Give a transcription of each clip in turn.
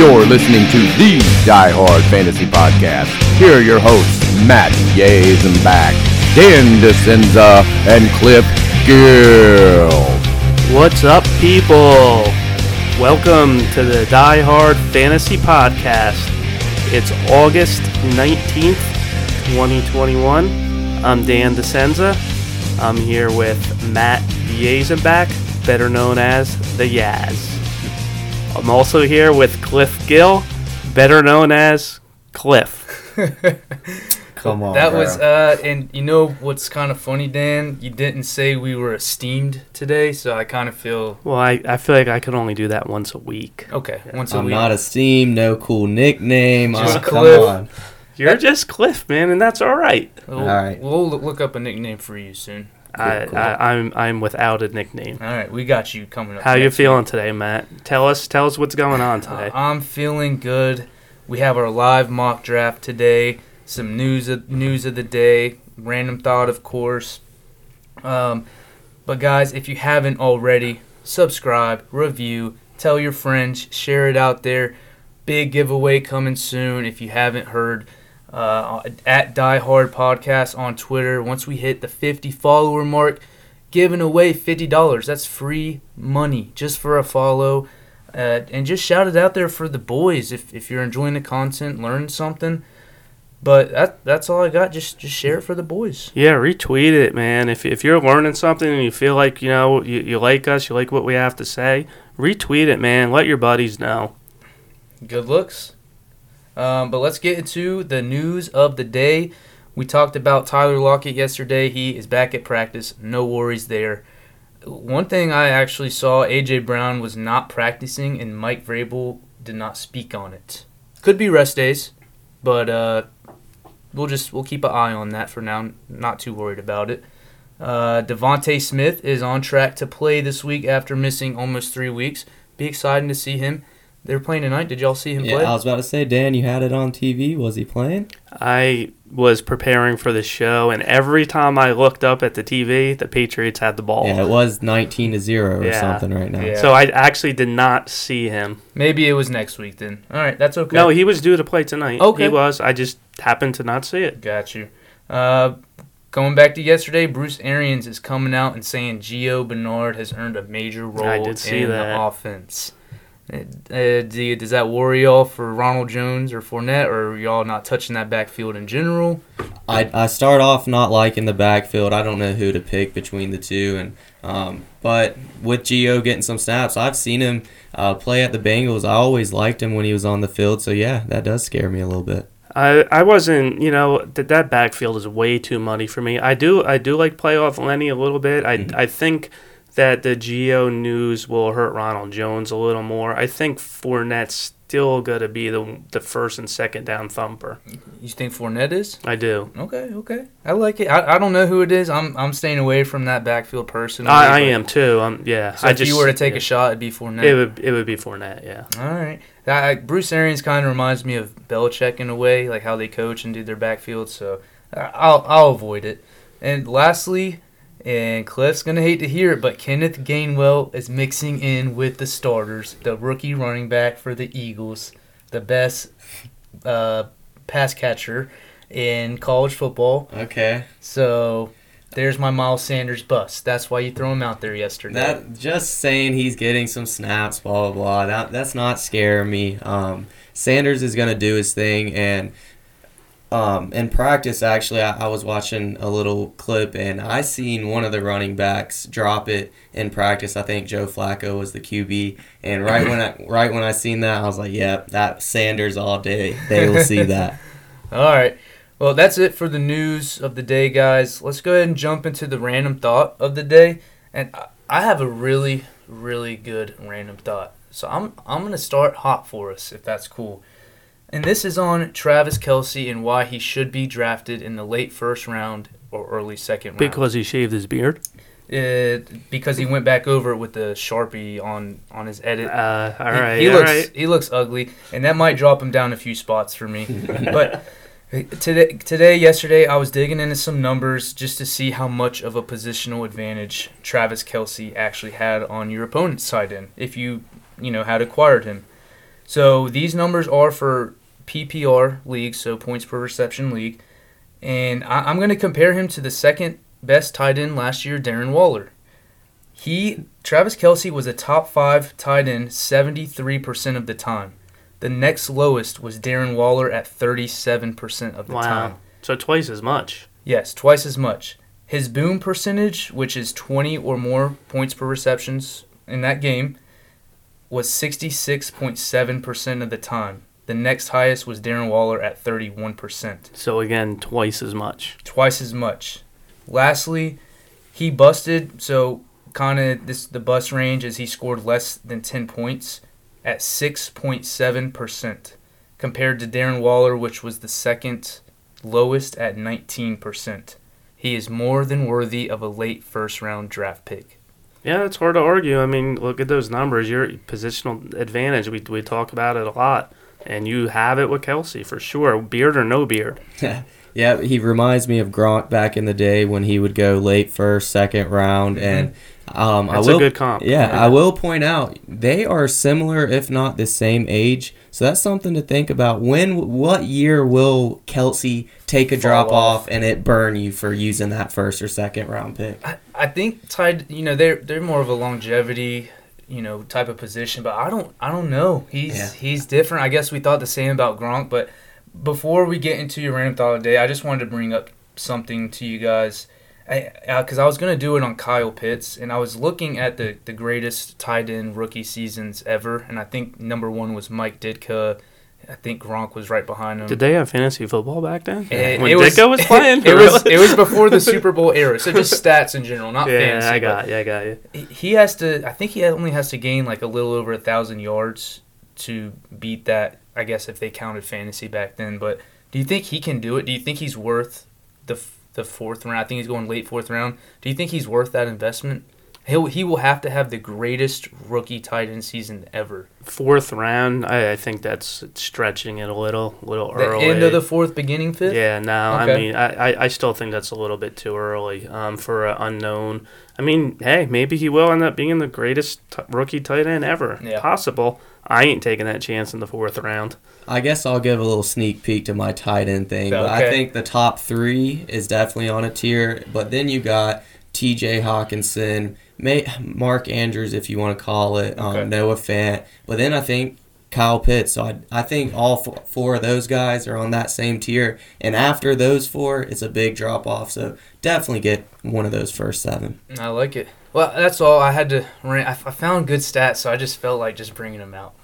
You're listening to the Die Hard Fantasy Podcast. Here are your hosts, Matt Yays and back, Dan DeCenza, and Cliff Gill. What's up, people? Welcome to the Die Hard Fantasy Podcast. It's August 19th, 2021. I'm Dan DeCenza. I'm here with Matt Yazenbach, better known as the Yaz. I'm also here with Cliff Gill, better known as Cliff. Come on. That bro. was, uh, and you know what's kind of funny, Dan? You didn't say we were esteemed today, so I kind of feel Well, I, I feel like I could only do that once a week. okay. Once a I'm week. not esteemed, no cool nickname. Just oh, come Cliff. on. You're just Cliff, man, and that's all right. we'll, All right. we'll look- look up a nickname for you soon. I, cool. I, I'm I'm without a nickname. All right, we got you coming up. How you feeling week. today, Matt? Tell us tell us what's going on today. Uh, I'm feeling good. We have our live mock draft today. Some news of, news of the day. Random thought, of course. Um, but guys, if you haven't already, subscribe, review, tell your friends, share it out there. Big giveaway coming soon. If you haven't heard, uh, at Die Hard Podcast on Twitter. Once we hit the 50 follower mark, giving away $50. That's free money just for a follow. Uh, and just shout it out there for the boys if, if you're enjoying the content, learn something. But that that's all I got. Just just share it for the boys. yeah, retweet it, man. If if you're learning something and you feel like you know you, you like us, you like what we have to say, retweet it, man. Let your buddies know. Good looks. Um, but let's get into the news of the day. We talked about Tyler Lockett yesterday. He is back at practice. No worries there. One thing I actually saw AJ Brown was not practicing, and Mike Vrabel did not speak on it. Could be rest days, but uh, we'll just we'll keep an eye on that for now. Not too worried about it. Uh, DeVonta Smith is on track to play this week after missing almost three weeks. Be exciting to see him. They're playing tonight. Did y'all see him Yeah, play? I was about to say, Dan, you had it on TV. Was he playing? I was preparing for the show, and every time I looked up at the TV, the Patriots had the ball. Yeah, it was 19 to 0 or Yeah. something right now. Yeah. So I actually did not see him. Maybe it was next week then. All right, that's okay. No, he was due to play tonight. Okay. He was. I just happened to not see it. got you. Uh, going back to yesterday, Bruce Arians is coming out and saying Gio Bernard has earned a major role I did see in that. the offense. Uh, uh, do you, does that worry y'all for Ronald Jones or Fournette, or are y'all not touching that backfield in general? I, I start off not liking the backfield. I don't know who to pick between the two, and um, but with Gio getting some snaps, I've seen him uh, play at the Bengals. I always liked him when he was on the field. So yeah, that does scare me a little bit. I, I wasn't you know that that backfield is way too muddy for me. I do I do like playoff Lenny a little bit. I Mhm. I think that the Gio news will hurt Ronald Jones a little more. I think Fournette's still gonna be the the first and second down thumper. You think Fournette is? I do. Okay, okay. I like it. I, I don't know who it is. I'm I'm staying away from that backfield person. I, I am too. Um yeah. So I if just you were to take yeah. a shot, it'd be Fournette. it would it would be Fournette. Yeah. All right. That, I- Bruce Arians kind of reminds me of Belichick in a way, like how they coach and do their backfield. So I'll I'll avoid it. And lastly, and Cliff's gonna hate to hear it, but Kenneth Gainwell is mixing in with the starters, the rookie running back for the Eagles, the best uh, pass catcher in college football. Okay. So there's my Miles Sanders bust. That's why you throw him out there yesterday. That just saying he's getting some snaps, blah blah blah. That that's not scaring me. Um, Sanders is gonna do his thing, and um, in practice, actually, I, I was watching a little clip, and I seen one of the running backs drop it in practice. I think Joe Flacco was the QB, and right when I right when I seen that, I was like, "Yep, that Sanders all day. They will see that." All right. Well, that's it for the news of the day, guys. Let's go ahead and jump into the random thought of the day. And I- I have a really, really good random thought. So I'm I'm gonna start hot for us, if that's cool. And this is on Travis Kelce and why he should be drafted in the late first round or early second round. Because he shaved his beard. Uh, because he went back over it with the sharpie on on his edit. Uh, all He- he, all looks right. he looks ugly, and that might drop him down a few spots for me. but today, today, yesterday, I was digging into some numbers just to see how much of a positional advantage Travis Kelce actually had on your opponent's side in if you you know had acquired him. So these numbers are for PPR league, so points per reception league, and I, I'm going to compare him to the second best tight end last year, Darren Waller. He Travis Kelce was a top five tight end 73% of the time. The next lowest was Darren Waller at 37% of the Wow. time. So twice as much. Yes, twice as much. His boom percentage, which is 20 or more points per receptions in that game, was 66.7% of the time. The next highest was Darren Waller at 31%, So again, twice as much. twice as much. Lastly, he busted, so kind of this the bust range is he scored less than 10 points at 6.7% compared to Darren Waller which was the second lowest at 19%. He is more than worthy of a late first round draft pick. Yeah, it's hard to argue. I mean, look at those numbers. Your positional advantage. We we talk about it a lot, and you have it with Kelce for sure. Beard or no beard. Yeah, he reminds me of Gronk back in the day when he would go late first, second round, and um, I will a good comp. Yeah, I will point out they are similar, if not the same age. So that's something to think about. When, what year will Kelce take a Fall drop off. off and it burn you for using that first or second round pick? I, I think tied you know they're they're more of a longevity you know type of position but I don't I don't know. He's Yeah. he's different. I guess we thought the same about Gronk but before we get into your random thought of the day I just wanted to bring up something to you guys. Because uh, I was gonna do it on Kyle Pitts and I was looking at the the greatest tight end rookie seasons ever and I think number one was Mike Ditka I think Gronk was right behind him. Did they have fantasy football back then? It- when it was- Ditka was playing, it was it was before the Super Bowl era so just stats in general not yeah, fantasy I got, yeah, I got you. he has to i think he only has to gain like a little over a thousand yards to beat that i guess if they counted fantasy back then but do you think he can do it? Do you think he's worth the the fourth round? I think he's going late fourth round. Do you think he's worth that investment He'll, he will have to have the greatest rookie tight end season ever. Fourth round, I, I think that's stretching it a little, little The early. end of the fourth, beginning fifth. Yeah, no, I mean, I, I, I still think that's a little bit too early um, for an unknown. I mean, hey, maybe he will end up being the greatest t- rookie tight end ever. Yeah. Possible. I ain't taking that chance in the fourth round. I guess I'll give a little sneak peek to my tight end thing. But I think the top three is definitely on a tier. But then you got T.J. Hockenson, May, Mark Andrews, if you want to call it, um, Okay. Noah Fant. But then I think Kyle Pitts. So I, I think all four, four of those guys are on that same tier. And after those four, it's a big drop off. So definitely get one of those first seven. I like it. Well, that's all I had to. Rant. I, I found good stats, so I just felt like just bringing them out.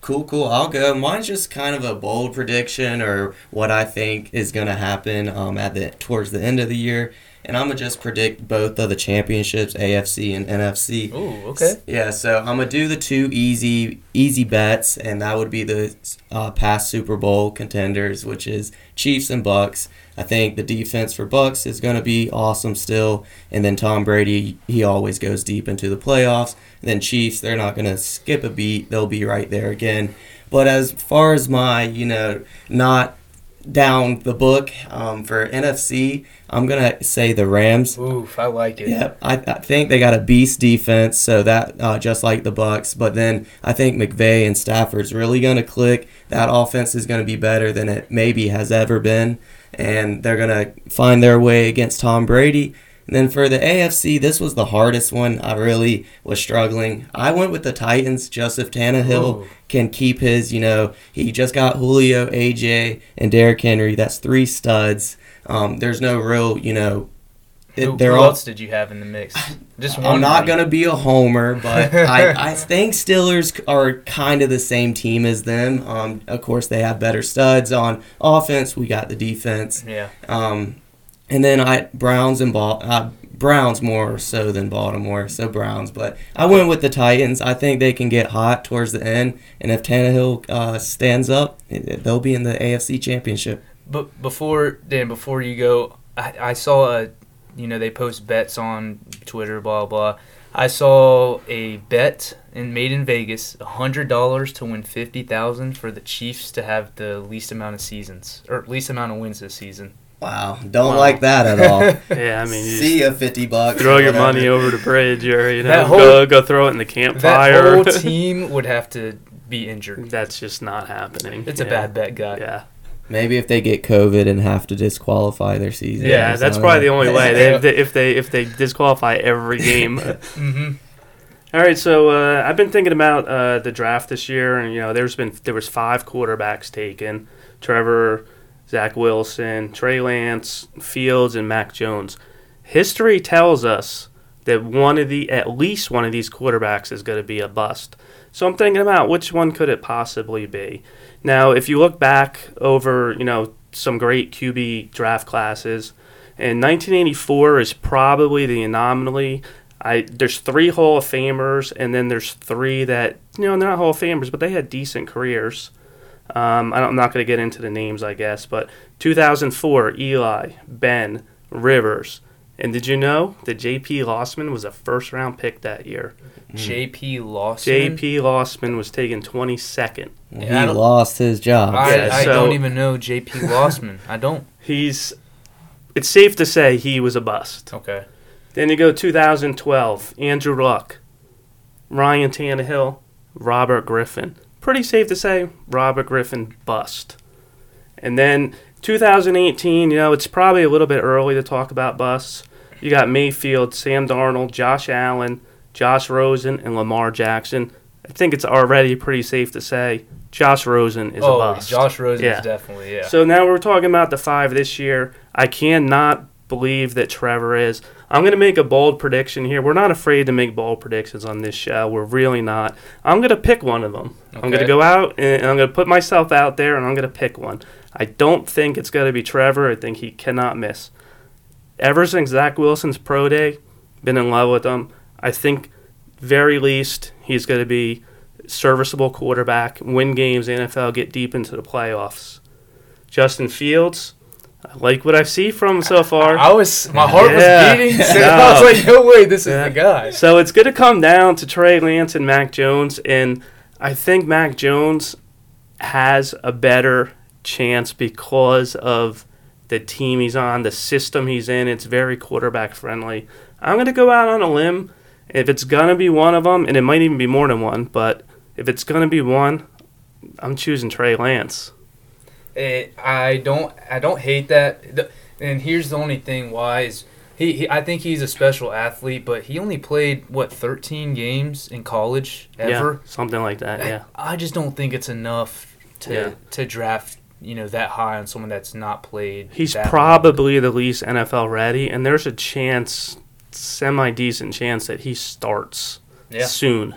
Cool, cool. I'll go. Mine's just kind of a bold prediction or what I think is going to happen um, at the towards the end of the year, and I'm gonna just predict both of the championships, AFC and NFC. Ooh, okay. Yeah, so I'm gonna do the two easy easy bets, and that would be the uh, past Super Bowl contenders, which is Chiefs and Bucs. I think the defense for Bucs is gonna be awesome still, and then Tom Brady, he always goes deep into the playoffs. And then Chiefs, they're not gonna skip a beat; they'll be right there again. But as far as my, you know, not down the book um, for NFC, I'm gonna say the Rams. Oof, I like it. Yeah, I, I think they got a beast defense, so that uh, just like the Bucs. But then I think McVay and Stafford's really going to click. That offense is going to be better than it maybe has ever been, and they're going to find their way against Tom Brady. And then for the AFC, this was the hardest one. I really was struggling. I went with the Titans. Joseph Tannehill Ooh. can keep his, you know, he just got Julio, AJ, and Derrick Henry. That's three studs. Um, there's no real, you know, it- Who, who all else did you have in the mix? Just. I'm not gonna be a homer, but I, I think Steelers are kind of the same team as them. Um, of course, they have better studs on offense. We got the defense, Yeah. um, and then I Browns and Bal- uh, Browns more so than Baltimore, so Browns. But I went with the Titans. I think they can get hot towards the end, and if Tannehill uh, stands up, they'll be in the AFC Championship. But before Dan, before you go, I, I saw a, you know, they post bets on Twitter, blah blah. I saw a bet in made in Vegas, hundred dollars to win fifty thousand for the Chiefs to have the least amount of seasons or least amount of wins this season. Wow, don't Wow. like that at all. Yeah, I mean, you See a fifty bucks. throw your whatever. money over the bridge or, you know, That whole- go, go throw it in the campfire. That campfire. whole team would have to be injured. That's just not happening. It's a bad bet, guy. Yeah. Maybe if they get COVID and have to disqualify their season. Yeah, that's something. probably the only way. They, if, they, if they if they disqualify every game. Mm-hmm. All right, so uh, I've been thinking about uh, the draft this year, and you know, there's been there was five quarterbacks taken: Trevor, Zach Wilson, Trey Lance, Fields, and Mac Jones. History tells us that one of the at least one of these quarterbacks is going to be a bust. So I'm thinking about which one could it possibly be. Now, if you look back over, you know, some great QB draft classes, and 1984 is probably the anomaly. I there's three Hall of Famers, and then there's three that you know they're not Hall of Famers, but they had decent careers. Um, I don't, I'm not going to get into the names, I guess, but 2004, Eli, Ben, Rivers, and did you know that J.P. Losman was a first round pick that year? J.P. Lawson. J.P. Losman was taken 22nd. He Yeah, lost his job. I, Yeah, I so- don't even know J.P. Losman. I don't. He's it's safe to say he was a bust. Okay. Then you go 2012, Andrew Luck, Ryan Tannehill, Robert Griffin. Pretty safe to say Robert Griffin bust. And then 2018, you know, it's probably a little bit early to talk about busts. You got Mayfield, Sam Darnold, Josh Allen, Josh Rosen, and Lamar Jackson. I think it's already pretty safe to say Josh Rosen is oh, a bust. Josh Rosen Yeah. is definitely yeah. So now we're talking about the five this year. I cannot believe that Trevor is. I'm going to make a bold prediction here. We're not afraid to make bold predictions on this show. We're really not. I'm going to pick one of them. I'm going to go out and I'm going to put myself out there and I'm going to pick one. I don't think it's going to be Trevor. I think he cannot miss. Ever since Zach Wilson's pro day, been in love with him. I think, very least, he's going to be serviceable quarterback, win games, NFL, get deep into the playoffs. Justin Fields, I like what I see from him so far. I was my heart Yeah. was beating. So No. I was like, no way, this is the guy. So it's going to come down to Trey Lance and Mac Jones, and I think Mac Jones has a better chance because of the team he's on, the system he's in. It's very quarterback friendly. I'm going to go out on a limb. If it's going to be one of them, and it might even be more than one, but if it's going to be one, I'm choosing Trey Lance. Eh, I don't I don't hate that. The- And here's the only thing why is he, he I think he's a special athlete, but he only played what 13 games in college ever. Yeah, something like that, yeah. I just don't think it's enough to Yeah. to draft you know that high on someone that's not played. He's that long. probably the least NFL ready, and there's a chance, semi decent chance, that he starts Yeah. soon.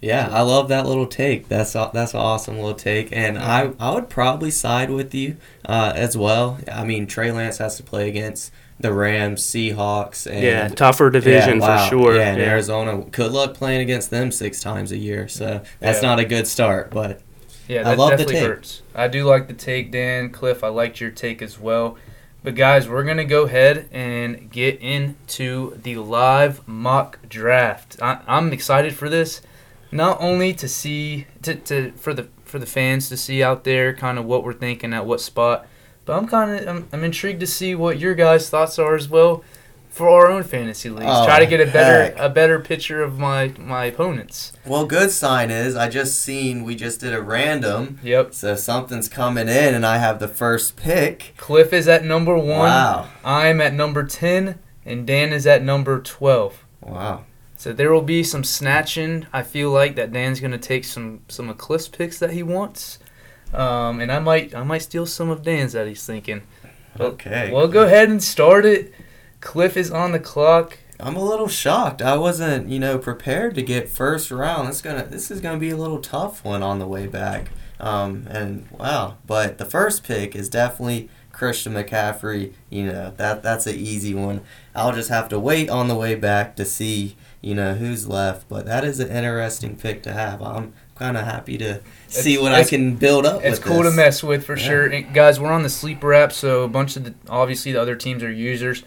Yeah, I love that little take. That's that's an awesome little take, and I I would probably side with you uh, as well. I mean, Trey Lance has to play against the Rams, Seahawks, and yeah, tougher division yeah, wow. for sure. Yeah, and yeah. Arizona. Good luck playing against them six times a year. So that's Yeah. not a good start. But Yeah, I that love the take. hurts. I do like the take, Dan Cliff. I liked your take as well. But guys, we're gonna go ahead and get into the live mock draft. I, I'm excited for this, not only to see to, to for the for the fans to see out there kind of what we're thinking at what spot, but I'm kind of I'm, I'm intrigued to see what your guys' thoughts are as well for our own fantasy leagues. Oh, Try to get a better heck. a better picture of my my opponents. well, good sign is I just seen we just did a random, Yep. so something's coming in, and I have the first pick. Cliff is at number one. Wow, I'm at number 10, and Dan is at number 12. wow. So there will be some snatching. I feel like that Dan's going to take some some of Cliff's picks that he wants. Um, and I might I might steal some of Dan's that he's thinking. Okay. Well, go ahead and start it. Cliff is on the clock. I'm a little shocked. I wasn't, you know, prepared to get first round. It's gonna, this is gonna be a little tough one on the way back. Um, and wow, but the first pick is definitely Christian McCaffrey. You know that that's an easy one. I'll just have to wait on the way back to see, you know, who's left. But that is an interesting pick to have. I'm kind of happy to see It's- what I can build up. It's cool to mess with for Yeah. sure. And guys, we're on the sleeper app, so a bunch of the obviously the other teams are users.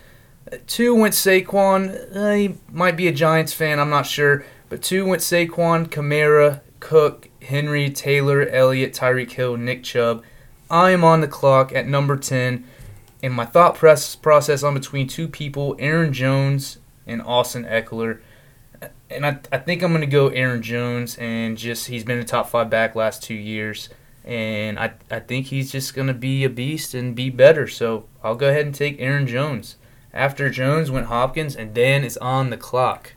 Uh, Two went Saquon. Uh, he might be a Giants fan. I'm not sure, but two went Saquon, Kamara, Cook, Henry, Taylor, Elliott, Tyreek Hill, Nick Chubb. I am on the clock at number ten, and my thought press process on between two people: Aaron Jones and Austin Ekeler. And I, I think I'm going to go Aaron Jones, and just he's been a top five back last two years, and I, I think he's just going to be a beast and be better. So I'll go ahead and take Aaron Jones. After Jones went Hopkins, and then it's on the clock.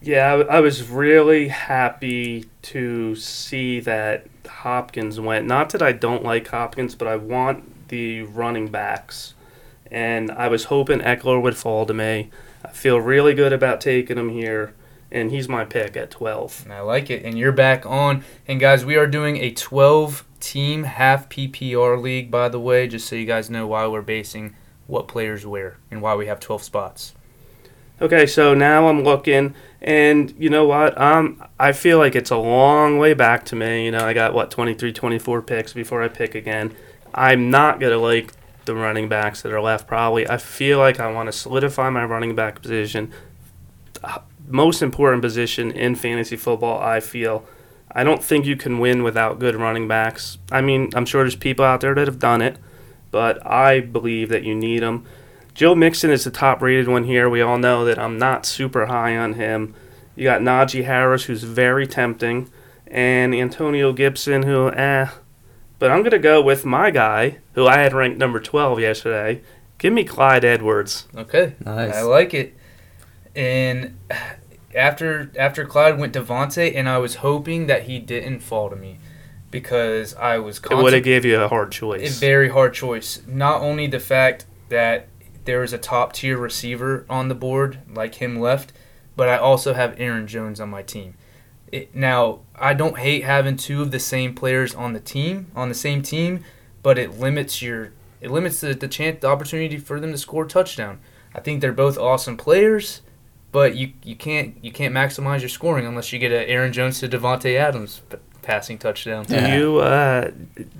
Yeah, I, I was really happy to see that Hopkins went. Not that I don't like Hopkins, but I want the running backs. And I was hoping Ekeler would fall to me. I feel really good about taking him here, and he's my pick at 12. And I like it. And you're back on. And guys, we are doing a 12 team half PPR league, by the way, just so you guys know why we're basing what players where and why we have 12 spots. Okay, so now I'm looking, and you know what? Um, I feel like it's a long way back to me. You know, I got what 23, 24 picks before I pick again. I'm not gonna like the running backs that are left. Probably, I feel like I want to solidify my running back position. Most important position in fantasy football, I feel. I don't think you can win without good running backs. I mean, I'm sure there's people out there that have done it, but I believe that you need them. Joe Mixon is the top rated one here. We all know that I'm not super high on him. You got Najee Harris, who's very tempting, and Antonio Gibson, who, eh. But I'm going to go with my guy, who I had ranked number 12 yesterday. Give me Clyde Edwards. Okay. Nice. I like it. And after after Clyde went Davante, and I was hoping that he didn't fall to me because I was It would have gave you a hard choice. a very hard choice. Not only the fact that there is a top tier receiver on the board like him left, but I also have Aaron Jones on my team. It, now I don't hate having two of the same players on the team on the same team, but it limits your it limits the, the chance the opportunity for them to score a touchdown. I think they're both awesome players, but you you can't you can't maximize your scoring unless you get a Aaron Jones to Davante Adams p- passing touchdown. Do Yeah. you uh,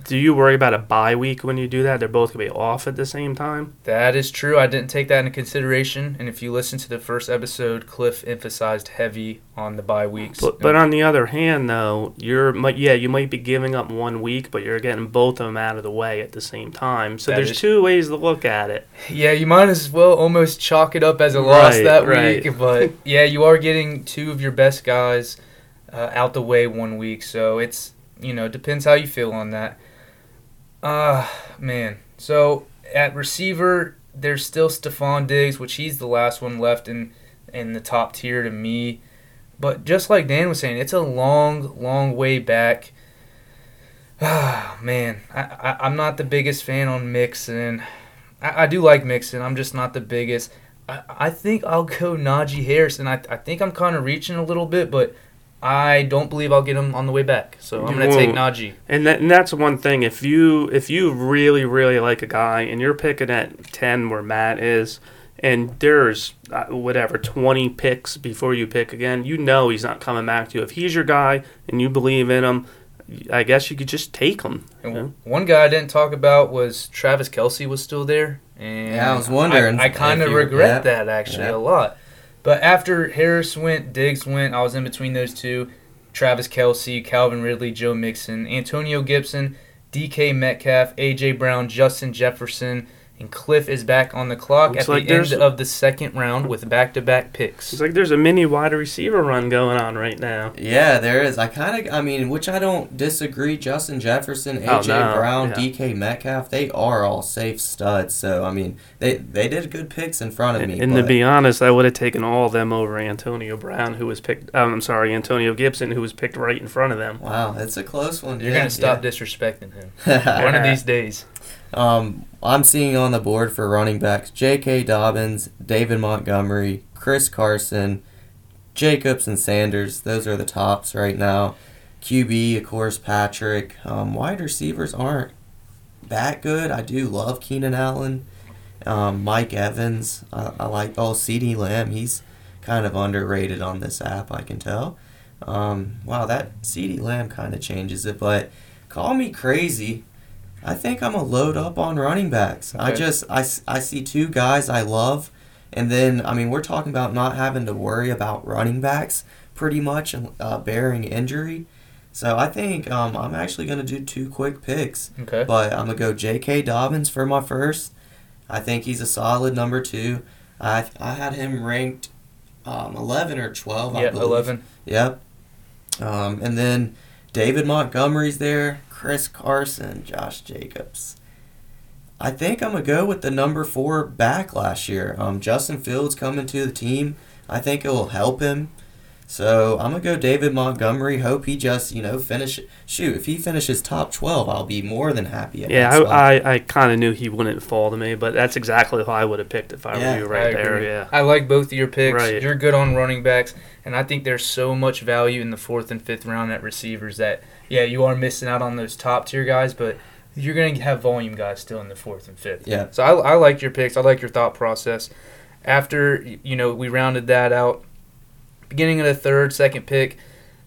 do you worry about a bye week when you do that? They're both gonna be off at the same time. That is true. I didn't take that into consideration. And if you listen to the first episode, Cliff emphasized heavy on the bye weeks. But, but on the other hand, though, you're might yeah you might be giving up one week, but you're getting both of them out of the way at the same time. So That there's is- two ways to look at it. yeah, you might as well almost chalk it up as a loss Right, that right. week. But yeah, you are getting two of your best guys uh, out the way one week. So it's, you know, depends how you feel on that. Ah, man. So at receiver, there's still Stefon Diggs, which he's the last one left in, in the top tier to me. But just like Dan was saying, it's a long, long way back. Ah, man. I, I, I'm not the biggest fan on Mixon. I, I do like Mixon. I'm just not the biggest. I, I think I'll go Najee Harris, and I, I think I'm kind of reaching a little bit, but I don't believe I'll get him on the way back. So I'm going to take won't. Najee. And, that, and that's one thing. If you if you really really like a guy and you're picking at ten where Matt is, and there's uh, whatever twenty picks before you pick again, you know he's not coming back to you. If he's your guy and you believe in him, I guess you could just take him. And Yeah. One guy I didn't talk about was Travis Kelce was still there, and Yeah, I was wondering I, I kind of regret yeah. that actually Yeah. a lot. But after Harris went, Diggs went, I was in between those two: Travis Kelce, Calvin Ridley, Joe Mixon, Antonio Gibson, DK Metcalf, AJ Brown, Justin Jefferson, and Cliff is back on the clock Looks at like the end there's- of the second round with back-to-back picks. It's like there's a mini wide receiver run going on right now. Yeah, there is. I kind of, I mean, which I don't disagree. Justin Jefferson, Oh, AJ no, Brown, yeah. DK Metcalf, they are all safe studs. So I mean, they they did good picks in front of And, me. and to but- be honest, I would have taken all of them over Antonio Brown, who was picked. Um, I'm sorry, Antonio Gibson, who was picked right in front of them. wow, it's a close one. You're yeah, gonna stop disrespecting him yeah. one of these days. Um, I'm seeing on the board for running backs J.K. Dobbins, David Montgomery, Chris Carson, Jacobs, and Sanders. Those are the tops right now. QB, of course, Patrick. Um, wide receivers aren't that good. I do love Keenan Allen. Um, Mike Evans. I, I like, oh, CeeDee Lamb. He's kind of underrated on this app, I can tell. Um, wow, that CeeDee Lamb kind of changes it, but call me crazy. I think I'm a load up on running backs. I Okay. just I see two guys I love, and then I mean we're talking about not having to worry about running backs pretty much, uh, bearing injury. So I think um, I'm actually gonna do two quick picks, Okay. but I'm gonna go J.K. Dobbins for my first. I think he's a solid number two. I I had him ranked um, 11 or 12. I yeah, believe. eleven. Yep. Um, and then David Montgomery's there, Chris Carson, Josh Jacobs. I think I'm gonna go with the number four back last year. Um, Justin Fields coming to the team. I think it will help him. So I'm gonna go David Montgomery. Hope he just you know finish. Shoot, if he finishes top 12, I'll be more than happy. At Yeah, that spot. I, I, I kind of knew he wouldn't fall to me, but that's exactly who I would have picked if I Yeah, were you right there. Yeah. I like both of your picks. Right. You're good on running backs, and I think there's so much value in the fourth and fifth round at receivers that yeah, you are missing out on those top tier guys, but you're gonna have volume guys still in the fourth and fifth. Yeah. So I, I like your picks. I like your thought process. After you know we rounded that out, beginning of the third, second pick,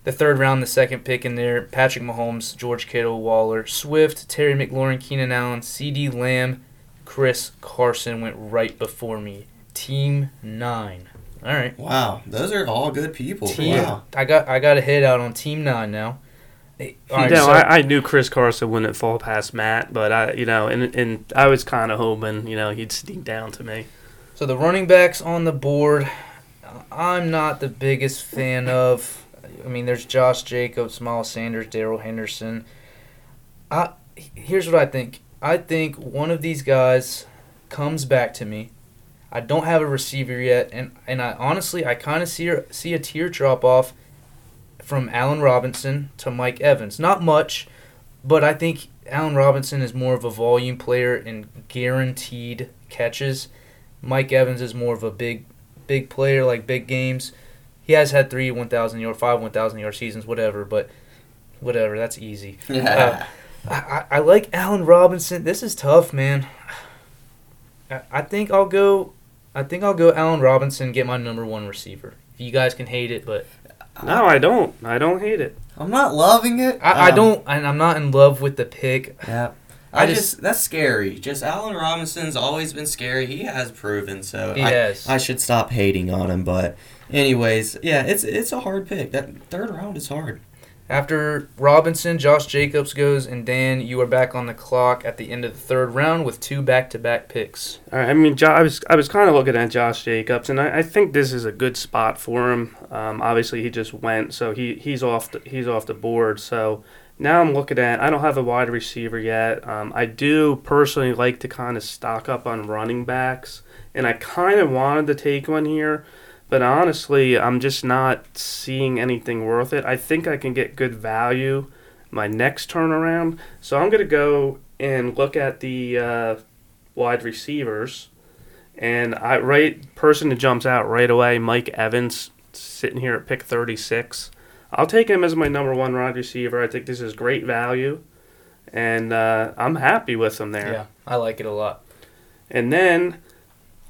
the third round, the second pick in there, Patrick Mahomes, George Kittle, Waller, Swift, Terry McLaurin, Keenan Allen, CeeDee Lamb, Chris Carson went right before me. Team nine. All right. Wow, those are all good people. Team. Wow. I got I got a hit out on Team Nine now. Right, no, so- I, I knew Chris Carson wouldn't fall past Matt, but I, you know, and and I was kind of hoping, you know, he'd sneak down to me. So the running backs on the board, I'm not the biggest fan of. I mean, there's Josh Jacobs, Miles Sanders, Darrell Henderson. I here's what I think. I think one of these guys comes back to me. I don't have a receiver yet, and and I honestly I kind of see see a tear drop off from Allen Robinson to Mike Evans. Not much, but I think Allen Robinson is more of a volume player and guaranteed catches. Mike Evans is more of a big, big player, like big games. He has had three 1,000 yard, five 1,000 yard seasons, whatever, but whatever, that's easy. Yeah. Uh, I, I, I like Allen Robinson. This is tough, man. I, I think I'll go. I think I'll go Allen Robinson. Get my number one receiver. You guys can hate it, but No, I don't. I don't hate it. I'm not loving it. I, I Um, don't. And I'm not in love with the pick. Yeah. I I just- just, that's scary. Just Allen Robinson's always been scary. He has proven so. He I, has. I should stop hating on him, but anyways, yeah, it's it's a hard pick. That third round is hard. After Robinson, Josh Jacobs goes, and Dan, you are back on the clock at the end of the third round with two back-to-back picks. I mean, I was I was kind of looking at Josh Jacobs, and I, I think this is a good spot for him. Um, obviously, he just went, so he, he's off the, he's off the board. So now I'm looking at I don't have a wide receiver yet. Um, I do personally like to kind of stock up on running backs, and I kind of wanted to take one here, but honestly, I'm just not seeing anything worth it. I think I can get good value my next turnaround, so I'm gonna go and look at the uh, wide receivers. And I right person that jumps out right away, Mike Evans, sitting here at pick 36. I'll take him as my number one wide receiver. I think this is great value, and uh, I'm happy with him there. Yeah, I like it a lot. And then,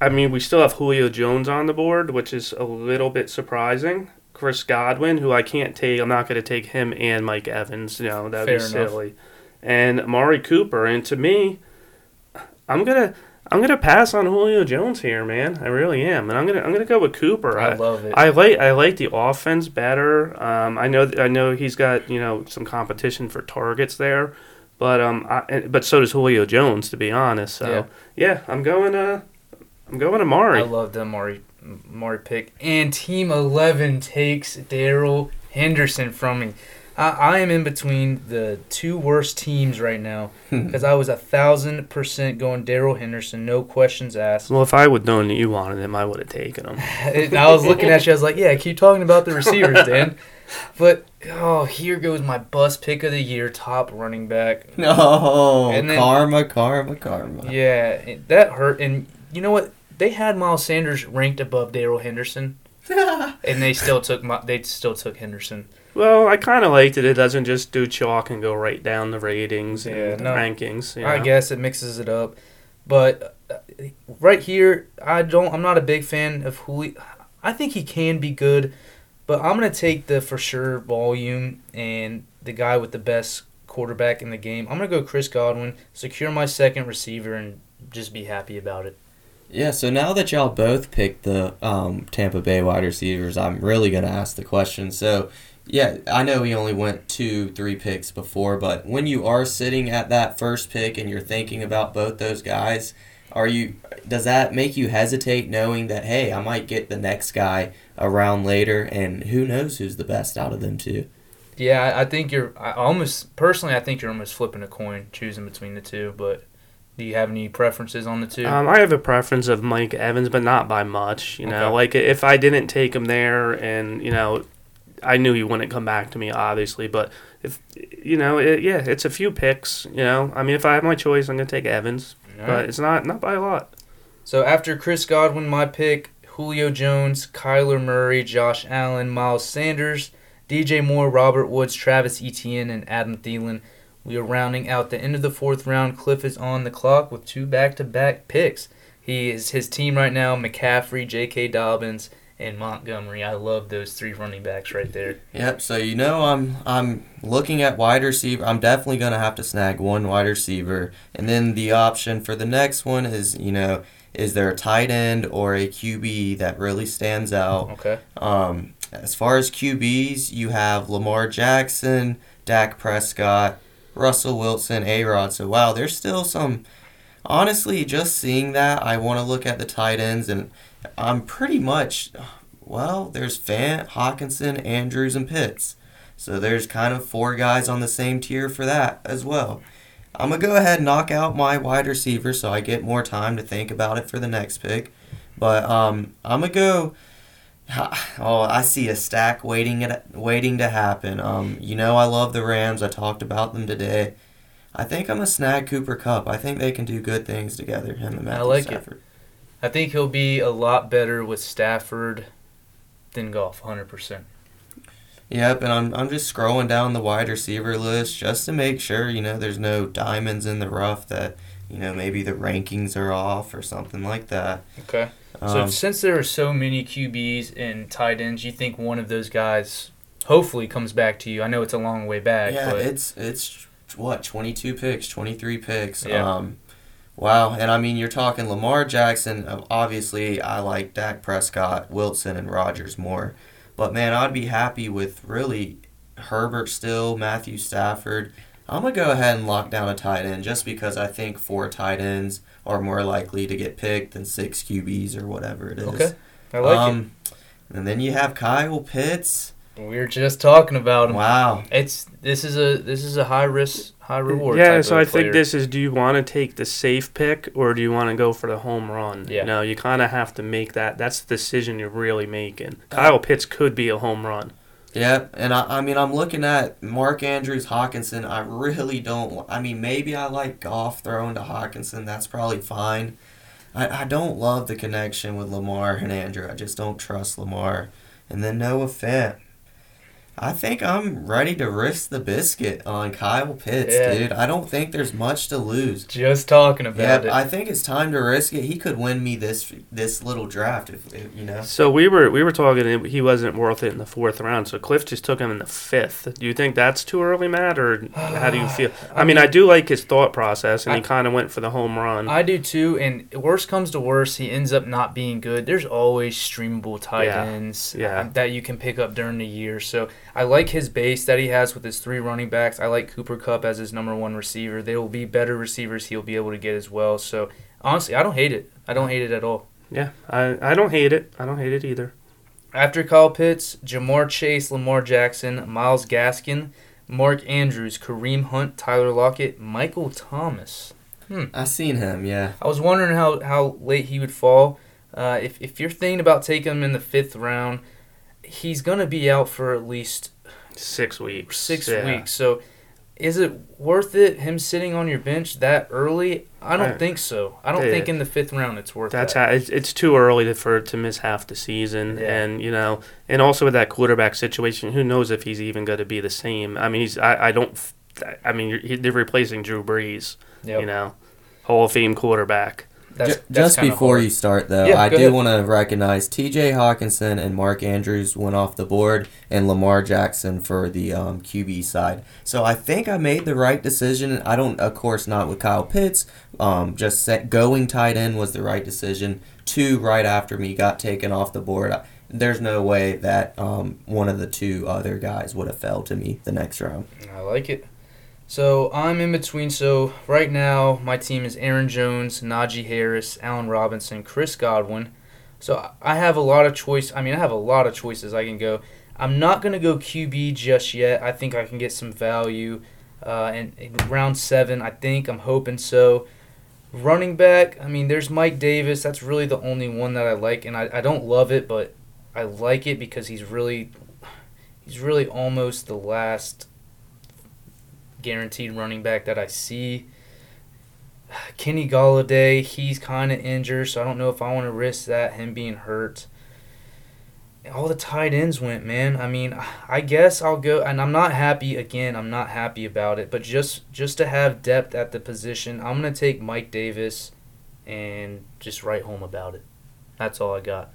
I mean, we still have Julio Jones on the board, which is a little bit surprising. Chris Godwin, who I can't take, I'm not going to take him and Mike Evans. You know, that'd Fair be enough. silly. And Amari Cooper, and to me, I'm gonna I'm gonna pass on Julio Jones here, man. I really am, and I'm gonna I'm gonna go with Cooper. I love it. I like I like the offense better. Um, I know I know he's got you know some competition for targets there, but um, I, but so does Julio Jones to be honest. So Yeah. yeah, I'm going uh, I'm going Amari. I love the Mari Mari pick. And Team Eleven takes Darrell Henderson from me. I, I am in between the two worst teams right now because I was a thousand percent going Darrell Henderson, no questions asked. well, if I would known that you wanted him, I would have taken him. And I was looking at you. I was like, "Yeah, keep talking about the receivers, Dan." But oh, here goes my bust pick of the year, top running back. No, And then- karma, karma, karma. Yeah, that hurt. And you know what? They had Miles Sanders ranked above Darrell Henderson, and they still took they still took Henderson. Well, I kind of liked it. It doesn't just do chalk and go right down the ratings Yeah, and the no. rankings. you I guess it mixes it up, but uh, right here, I don't. I'm not a big fan of Julio. I think he can be good, but I'm gonna take the for sure volume and the guy with the best quarterback in the game. I'm gonna go Chris Godwin, secure my second receiver, and just be happy about it. Yeah, so now that y'all both picked the um, Tampa Bay wide receivers, I'm really going to ask the question. So, yeah, I know we only went two, three picks before, but when you are sitting at that first pick and you're thinking about both those guys, are you? Does that make you hesitate, knowing that hey, I might get the next guy around later, and who knows who's the best out of them two? Yeah, I- think you're. I almost personally, I think you're almost flipping a coin, choosing between the two. But do you have any preferences on the two? Um, I have a preference of Mike Evans, but not by much. You know, Okay. like if I didn't take him there, and you know, I knew he wouldn't come back to me, obviously. But if you know, it, yeah, it's a few picks. You know, I mean, if I have my choice, I'm gonna take Evans, All but right. it's not not by a lot. So after Chris Godwin, my pick, Julio Jones, Kyler Murray, Josh Allen, Miles Sanders, DJ Moore, Robert Woods, Travis Etienne, and Adam Thielen. We are rounding out the end of the fourth round. Cliff is on the clock with two back-to-back picks. He is his team right now: McCaffrey, J.K. Dobbins, and Montgomery. I love those three running backs right there. Yep. So you know I'm I'm looking at wide receiver. I'm definitely gonna have to snag one wide receiver, and then the option for the next one is you know is there a tight end or a QB that really stands out? Okay. Um, as far as QBs, you have Lamar Jackson, Dak Prescott, Russell Wilson, A Rod. So wow, there's still some. Honestly, just seeing that, I want to look at the tight ends, and I'm pretty much. Well, there's Fant, Hockenson, Andrews, and Pitts. So there's kind of four guys on the same tier for that as well. I'm gonna go ahead and knock out my wide receiver so I get more time to think about it for the next pick. But um, I'm gonna go. Oh, I see a stack waiting at waiting to happen. Um, you know I love the Rams. I talked about them today. I think I'm gonna snag Cooper Kupp. I think they can do good things together. Him and Matthew like it. I think he'll be a lot better with Stafford than Goff, 100%. Yep, and I'm I'm just scrolling down the wide receiver list just to make sure you know there's no diamonds in the rough that you know maybe the rankings are off or something like that. Okay. So Um, since there are so many QBs and tight ends, you think one of those guys hopefully comes back to you? I know it's a long way back, yeah, but it's it's what 22 picks, 23 picks. Yeah. Um, wow, and I mean you're talking Lamar Jackson. uh, Obviously, I like Dak Prescott, Wilson, and Rodgers more. But man, I'd be happy with really Herbert still, Matthew Stafford. I'm gonna go ahead and lock down a tight end just because I think four tight ends are more likely to get picked than six QBs or whatever it is. Okay, I like um, And then you have Kyle Pitts. We were just talking about him. Wow. It's this is a this is a high risk, high reward. Yeah, type so of I player. think this is: do you want to take the safe pick or do you want to go for the home run? Yeah. You know, you kind of have to make that. That's the decision you're really making. Kyle Pitts could be a home run. Yep, and I, I mean I'm looking at Mark Andrews Hockenson. I really don't. I mean maybe I like Goff throwing to Hockenson. That's probably fine. I, I don't love the connection with Lamar and Andrew. I just don't trust Lamar. And then Noah Fant. I think I'm ready to risk the biscuit on Kyle Pitts, Yeah. dude. I don't think there's much to lose. just talking about Yeah, it. I think it's time to risk it. He could win me this this little draft if, if you know. So we were we were talking. He wasn't worth it in the fourth round. So Cliff just took him in the fifth. Do you think that's too early, Matt, or how do you feel? I mean, I do like his thought process, and he kind of went for the home run. I do too, and worst comes to worst, he ends up not being good. There's always streamable tight Yeah. ends Yeah. that you can pick up during the year. So I like his base that he has with his three running backs. I like Cooper Kupp as his number one receiver. There will be better receivers he'll be able to get as well. So honestly, I don't hate it. I don't hate it at all. yeah, I I don't hate it. I don't hate it either. After Kyle Pitts, Ja'Marr Chase, Lamar Jackson, Myles Gaskin, Mark Andrews, Kareem Hunt, Tyler Lockett, Michael Thomas. Hmm. I seen him, yeah. I was wondering how, how late he would fall. Uh, if, if you're thinking about taking him in the fifth round, he's going to be out for at least Six weeks. six Yeah. weeks. So is it worth it, him sitting on your bench that early? I don't I- think so. I don't Yeah. think in the fifth round it's worth That's that. how it's, it's too early to, for to miss half the season, Yeah. and you know, and also with that quarterback situation, who knows if he's even going to be the same? I mean, he's I, I don't. I mean, you're, they're replacing Drew Brees, Yep. you know, Hall of Fame quarterback. That's, Ju- that's just before hard. you start, though, Yeah, I do want to recognize T.J. Hockenson and Mark Andrews went off the board, and Lamar Jackson for the um, QB side. So I think I made the right decision. I don't, of course, not with Kyle Pitts. Um, just set, going tight end was the right decision. Two right after me got taken off the board. There's no way that um, one of the two other guys would have fell to me the next round. I like it. So I'm in between. So right now, my team is Aaron Jones, Najee Harris, Allen Robinson, Chris Godwin. So I have a lot of choice. I mean, I have a lot of choices I can go. I'm not gonna go QB just yet. I think I can get some value, uh, in, in round seven. I think I'm hoping so. Running back. I mean, there's Mike Davis. That's really the only one that I like, and I, I don't love it, but I like it because he's really, he's really almost the last guaranteed running back that I see. Kenny Golladay, he's kind of injured, so I don't know if I want to risk that him being hurt. All the tight ends went, man. I mean, I guess I'll go, and I'm not happy. Again, I'm not happy about it, but just just to have depth at the position, I'm gonna take Mike Davis, and just write home about it. That's all I got.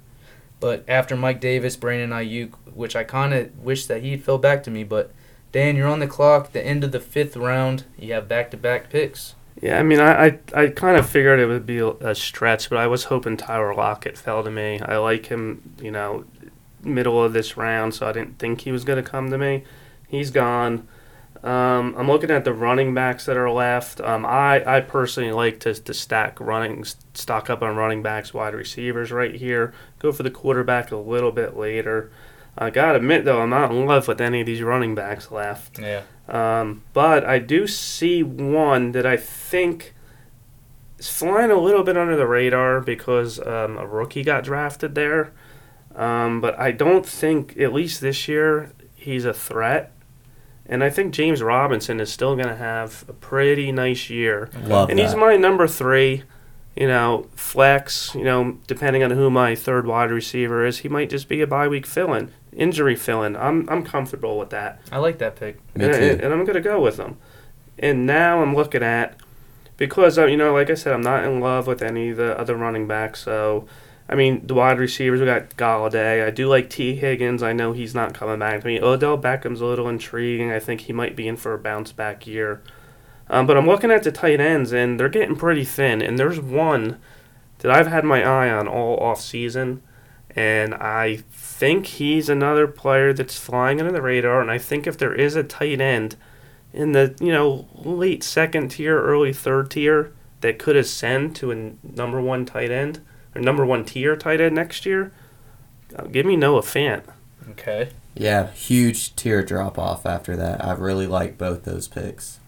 But after Mike Davis, Brandon Aiyuk, which I kind of wish that he fell back to me, but Dan, you're on the clock. The end of the fifth round. You have back-to-back picks. Yeah, I mean, I, I, I kind of figured it would be a stretch, but I was hoping Tyler Lockett fell to me. I like him, you know, middle of this round, so I didn't think he was going to come to me. He's gone. Um, I'm looking at the running backs that are left. Um, I, I personally like to, to stack running, stock up on running backs, wide receivers right here. Go for the quarterback a little bit later. I gotta admit though, I'm not in love with any of these running backs left. Yeah. Um, but I do see one that I think is flying a little bit under the radar because um, a rookie got drafted there. Um, but I don't think, at least this year, he's a threat. And I think James Robinson is still going to have a pretty nice year. Love and that. he's my number three. You know, flex. You know, depending on who my third wide receiver is, he might just be a bye week fill-in, injury fill-in. I'm I'm comfortable with that, I like that pick. Me and, too. and I'm gonna go with them. And now I'm looking at because uh, you know, like I said, I'm not in love with any of the other running backs. So, I mean, the wide receivers we got Golladay. I do like Tee Higgins. I know he's not coming back I mean, Odell Beckham's a little intriguing. I think he might be in for a bounce back year. Um, but I'm looking at the tight ends, and they're getting pretty thin. And there's one that I've had my eye on all off season, and I think he's another player that's flying under the radar. And I think if there is a tight end in the you know late second tier, early third tier that could ascend to a number one tight end or number one tier tight end next year, uh, give me Noah Fant. Okay. Yeah, huge tier drop off after that. I really like both those picks.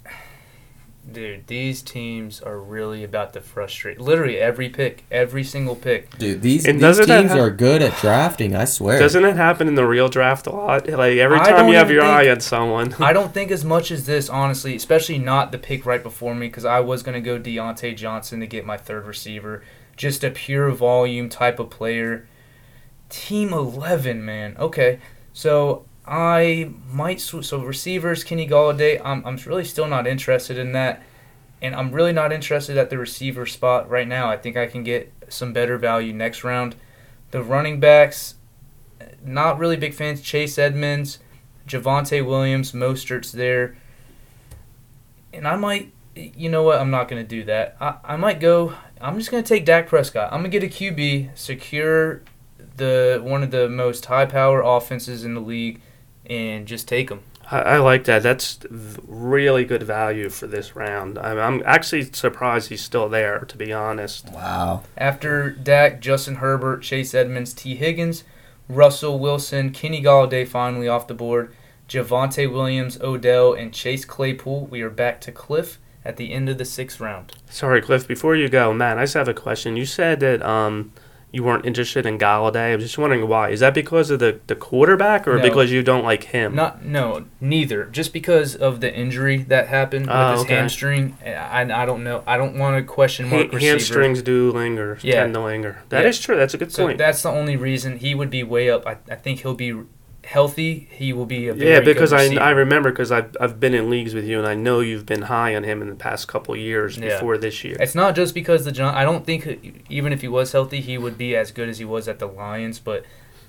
Dude, these teams are really about to frustrate. Literally every pick, every single pick. Dude, these, And these teams hap- are good at drafting, I swear. Doesn't it happen in the real draft a lot? Like every time you have your think- eye on someone. I don't think as much as this, honestly, especially not the pick right before me, because I was going to go Diontae Johnson to get my third receiver. Just a pure volume type of player. Team 11, man. Okay. So I might. Sw- so receivers, Kenny Golladay, I'm, I'm really still not interested in that. And I'm really not interested at the receiver spot right now. I think I can get some better value next round. The running backs, not really big fans. Chase Edmonds, Javonte Williams, Mostert's there. And I might, you know what? I'm not going to do that. I, I might go, I'm just going to take Dak Prescott. I'm going to get a QB, secure the one of the most high power offenses in the league, and just take them. I, I like that. That's really good value for this round. I'm, I'm actually surprised he's still there, to be honest. Wow. After Dak, Justin Herbert, Chase Edmonds, Tee Higgins, Russell Wilson, Kenny Golladay finally off the board, Javonte Williams, Odell, and Chase Claypool. We are back to Cliff at the end of the sixth round. Sorry, Cliff. Before you go, Matt, I just have a question. You said that um, you weren't interested in Golladay. I'm just wondering why. Is that because of the, the quarterback, or No. because you don't like him? Not no, neither. Just because of the injury that happened Oh, with ah, his okay. hamstring, I, I don't know. I don't want to question Ha- mark receiver. hamstrings do linger, Yeah. tend to linger. That is Yeah. true. That's a good So point. that's the only reason he would be way up. I, I think he'll be healthy. He will be a very Yeah, good because I. I remember because I've, I've been in leagues with you and I know you've been high on him in the past couple years Yeah. before this year. It's not just because the John. I don't think even if he was healthy, he would be as good as he was at the Lions. But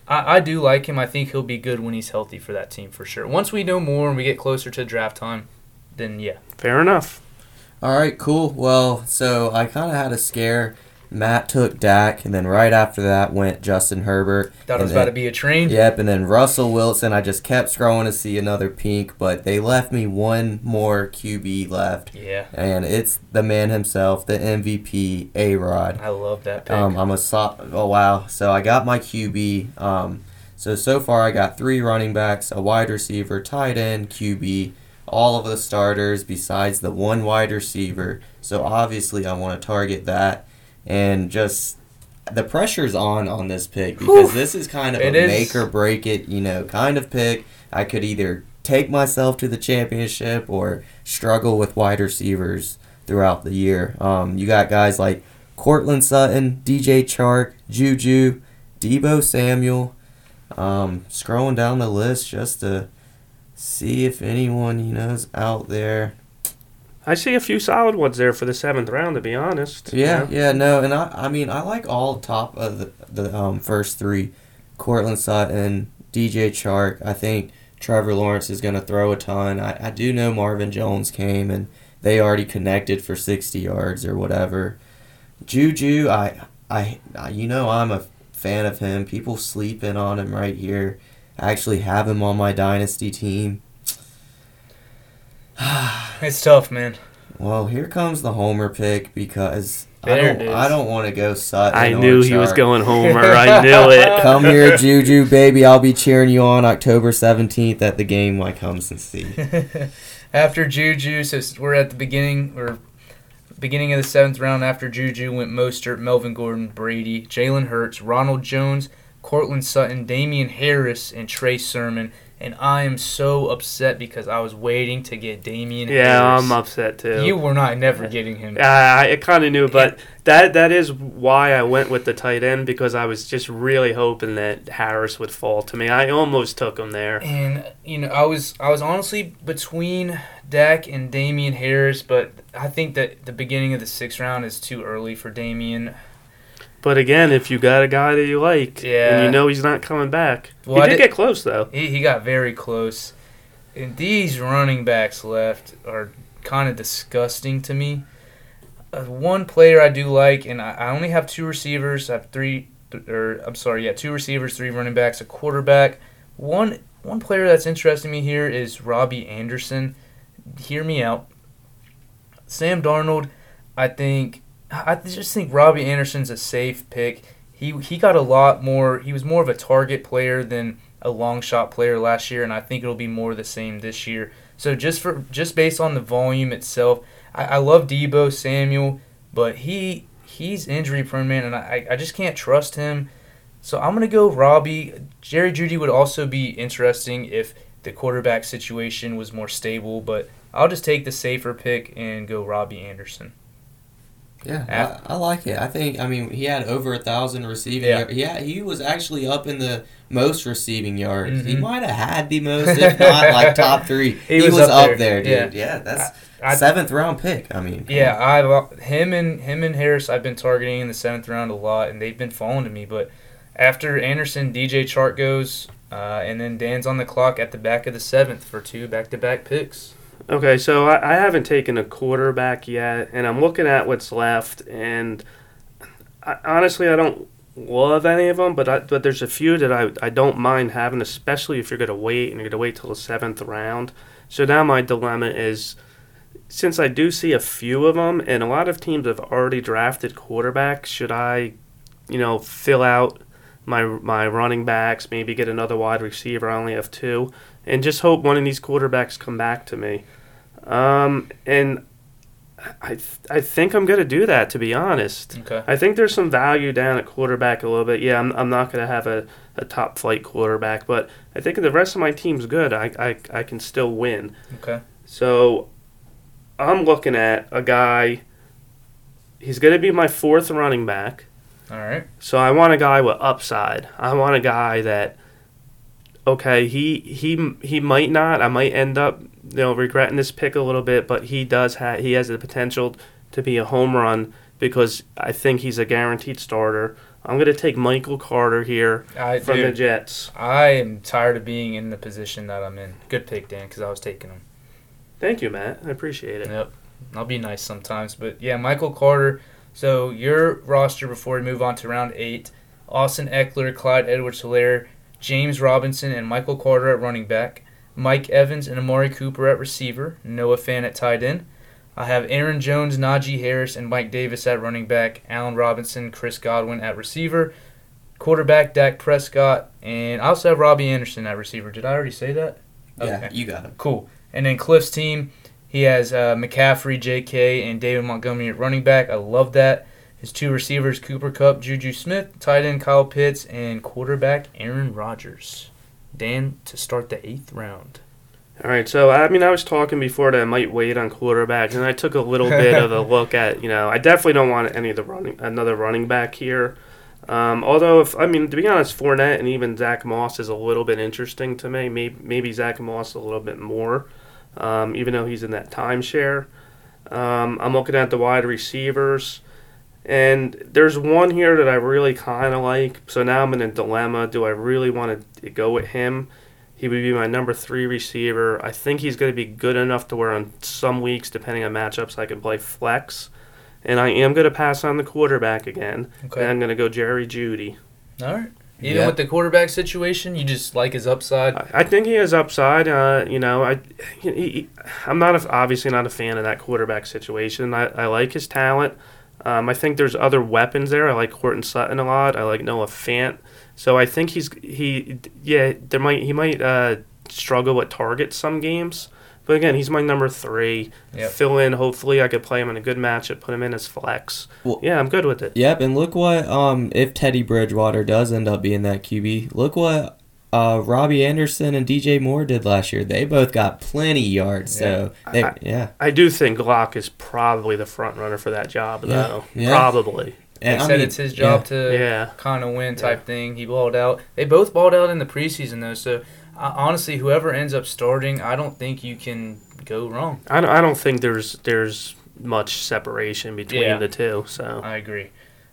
I, I do like him. I think he'll be good when he's healthy for that team for sure. Once we know more and we get closer to draft time, then yeah. Fair enough. All right, cool. Well, so I kind of had a scare Matt took Dak, and then right after that went Justin Herbert. Thought it was and about to be a train. Yep, and then Russell Wilson. I just kept scrolling to see another pink, but they left me one more QB left, Yeah. and it's the man himself, the MVP, A Rod. I love that pick. Um, I'm a so- oh wow. So I got my QB. Um, so so far I got three running backs, a wide receiver, tight end, QB, all of the starters besides the one wide receiver. So obviously I want to target that, and just the pressure's on on this pick because Whew. this is kind of It a is. make or break it, you know, kind of pick. I could either take myself to the championship or struggle with wide receivers throughout the year. Um, you got guys like Courtland Sutton, DJ Chark, Juju, Deebo Samuel. Um, scrolling down the list just to see if anyone you know is out there. I see a few solid ones there for the seventh round, to be honest. Yeah, You know? yeah, no, and I, I mean, I like all top of the the um, first three, Courtland Sutton, DJ Chark. I think Trevor Lawrence is going to throw a ton. I, I do know Marvin Jones came and they already connected for sixty yards or whatever. Juju, I, I, I you know, I'm a fan of him. People sleeping on him right here. I actually have him on my dynasty team. it's tough, man. Well, here comes the homer pick because I don't. I don't want to go Sutton. I knew he was going Homer. I knew it. Come here, Juju, baby. I'll be cheering you on October 17th at the game I comes and see. after Juju, so we're at the beginning or beginning of the seventh round. After Juju went Mostert, Melvin Gordon, Brady, Jalen Hurts, Ronald Jones, Courtland Sutton, Damien Harris, and Trey Sermon. And I am so upset because I was waiting to get Damien Yeah, Harris. I'm upset too. You were not never getting him. I, I kind of knew, but that that is why I went with the tight end because I was just really hoping that Harris would fall to me. I almost took him there. And you know, I was I was honestly between Dak and Damien Harris, but I think that the beginning of the sixth round is too early for Damien. But again, if you got a guy that you like, and you know he's not coming back, Well, he did did- get close though. He, he got very close. And these running backs left are kind of disgusting to me. Uh, one player I do like, and I, I only have two receivers. I have three, th- or I'm sorry, yeah, two receivers, three running backs, a quarterback. One one player that's interesting me here is Robbie Anderson. Hear me out. Sam Darnold, I think, I just think Robbie Anderson's a safe pick. He he got a lot more. He was more of a target player than a long shot player last year, and I think it'll be more the same this year. So just for just based on the volume itself, I, I love Deebo Samuel, but he he's injury prone man, and I I just can't trust him. So I'm gonna go Robbie. Jerry Jeudy would also be interesting if the quarterback situation was more stable, but I'll just take the safer pick and go Robbie Anderson. Yeah, I, I like it. I think. I mean, he had over a thousand receiving. Yeah. yards. yeah. He was actually up in the most receiving yards. He Mhm. might have had the most, if not like top three. He He, was was, up there. there, dude. Yeah, that's I- seventh round pick. I mean, Yeah. I him and him and Harris I've been targeting in the seventh round a lot, and they've been falling to me. But after Anderson, DJ Chark goes, uh, and then Dan's on the clock at the back of the seventh for two back-to-back picks. Okay, so I, I haven't taken a quarterback yet, and I'm looking at what's left, and I, honestly, I don't love any of them, but I, but there's a few that I, I don't mind having, especially if you're gonna wait and you're gonna wait till the seventh round. So now my dilemma is, since I do see a few of them, and a lot of teams have already drafted quarterbacks, should I, you know, fill out my my running backs, maybe get another wide receiver? I only have two and just hope one of these quarterbacks come back to me. Um, and I th- I think I'm gonna do that to be honest. Okay. I think there's some value down at quarterback a little bit. Yeah, I'm, I'm not gonna have a, a top flight quarterback, but I think the rest of my team's good. I, I I can still win. Okay. So I'm looking at a guy. He's gonna be my fourth running back. All right. So I want a guy with upside. I want a guy that okay, he he he might not. I might end up you know regretting this pick a little bit, but he does have he has the potential to be a home run because I think he's a guaranteed starter. I'm gonna take Michael Carter here I from the Jets. I am tired of being in the position that I'm in. Good pick, Dan, because I was taking him. Thank you, Matt. I appreciate it. Yep. I'll be nice sometimes, but yeah, Michael Carter. So your roster before we move on to round eight: Austin Ekeler, Clyde Edwards-Helaire, James Robinson, and Michael Carter at running back. Mike Evans and Amari Cooper at receiver. Noah Fant at tight end. I have Aaron Jones, Najee Harris, and Mike Davis at running back. Allen Robinson, Chris Godwin at receiver. Quarterback Dak Prescott, and I also have Robbie Anderson at receiver. Did I already say that? Yeah, you got him. Cool. And then Cliff's team, he has uh, McCaffrey, J.K., and David Montgomery at running back. I love that. His two receivers, Cooper Kupp, Juju Smith, tight end Kyle Pitts, and quarterback Aaron Rodgers. Dan to start the eighth round. All right, so I mean, I was talking before that I might wait on quarterback, and I took a little bit of a look at, you know, I definitely don't want any of the running another running back here. Um, although, if I mean, to be honest, Fournette and even Zach Moss is a little bit interesting to me. Maybe maybe Zach Moss a little bit more, um, even though he's in that timeshare. Um, I'm looking at the wide receivers, and there's one here that I really kind of like. So now I'm in a dilemma. Do I really want to go with him? He would be my number three receiver. I think he's going to be good enough to where on some weeks, depending on matchups, I can play flex. And I am going to pass on the quarterback again. Okay. And I'm going to go Jerry Jeudy. All right. Even Yeah. with the quarterback situation, you just like his upside. I, I think he has upside. Uh, you know, I, he, he- I'm not a, obviously not a fan of that quarterback situation. I, I like his talent. Um, I think there's other weapons there. I like Courtland Sutton a lot. I like Noah Fant. So I think he's he yeah there might he might uh, struggle with targets some games. But again, he's my number three. Yep. Fill in. Hopefully, I could play him in a good matchup. Put him in as flex. Well- yeah, I'm good with it. Yep, and look what um if Teddy Bridgewater does end up being that QB, look what uh Robbie Anderson and DJ Moore did last year. They both got plenty yards. So they, I- yeah. I do think Glock is probably the front runner for that job, Yeah, though. yeah. Probably. They I said mean, it's his job to Yeah. kind of win type thing. He balled out. They both balled out in the preseason though. So uh, honestly, whoever ends up starting, I don't think you can go wrong. I don't, I don't think there's there's much separation between Yeah. the two. So I agree.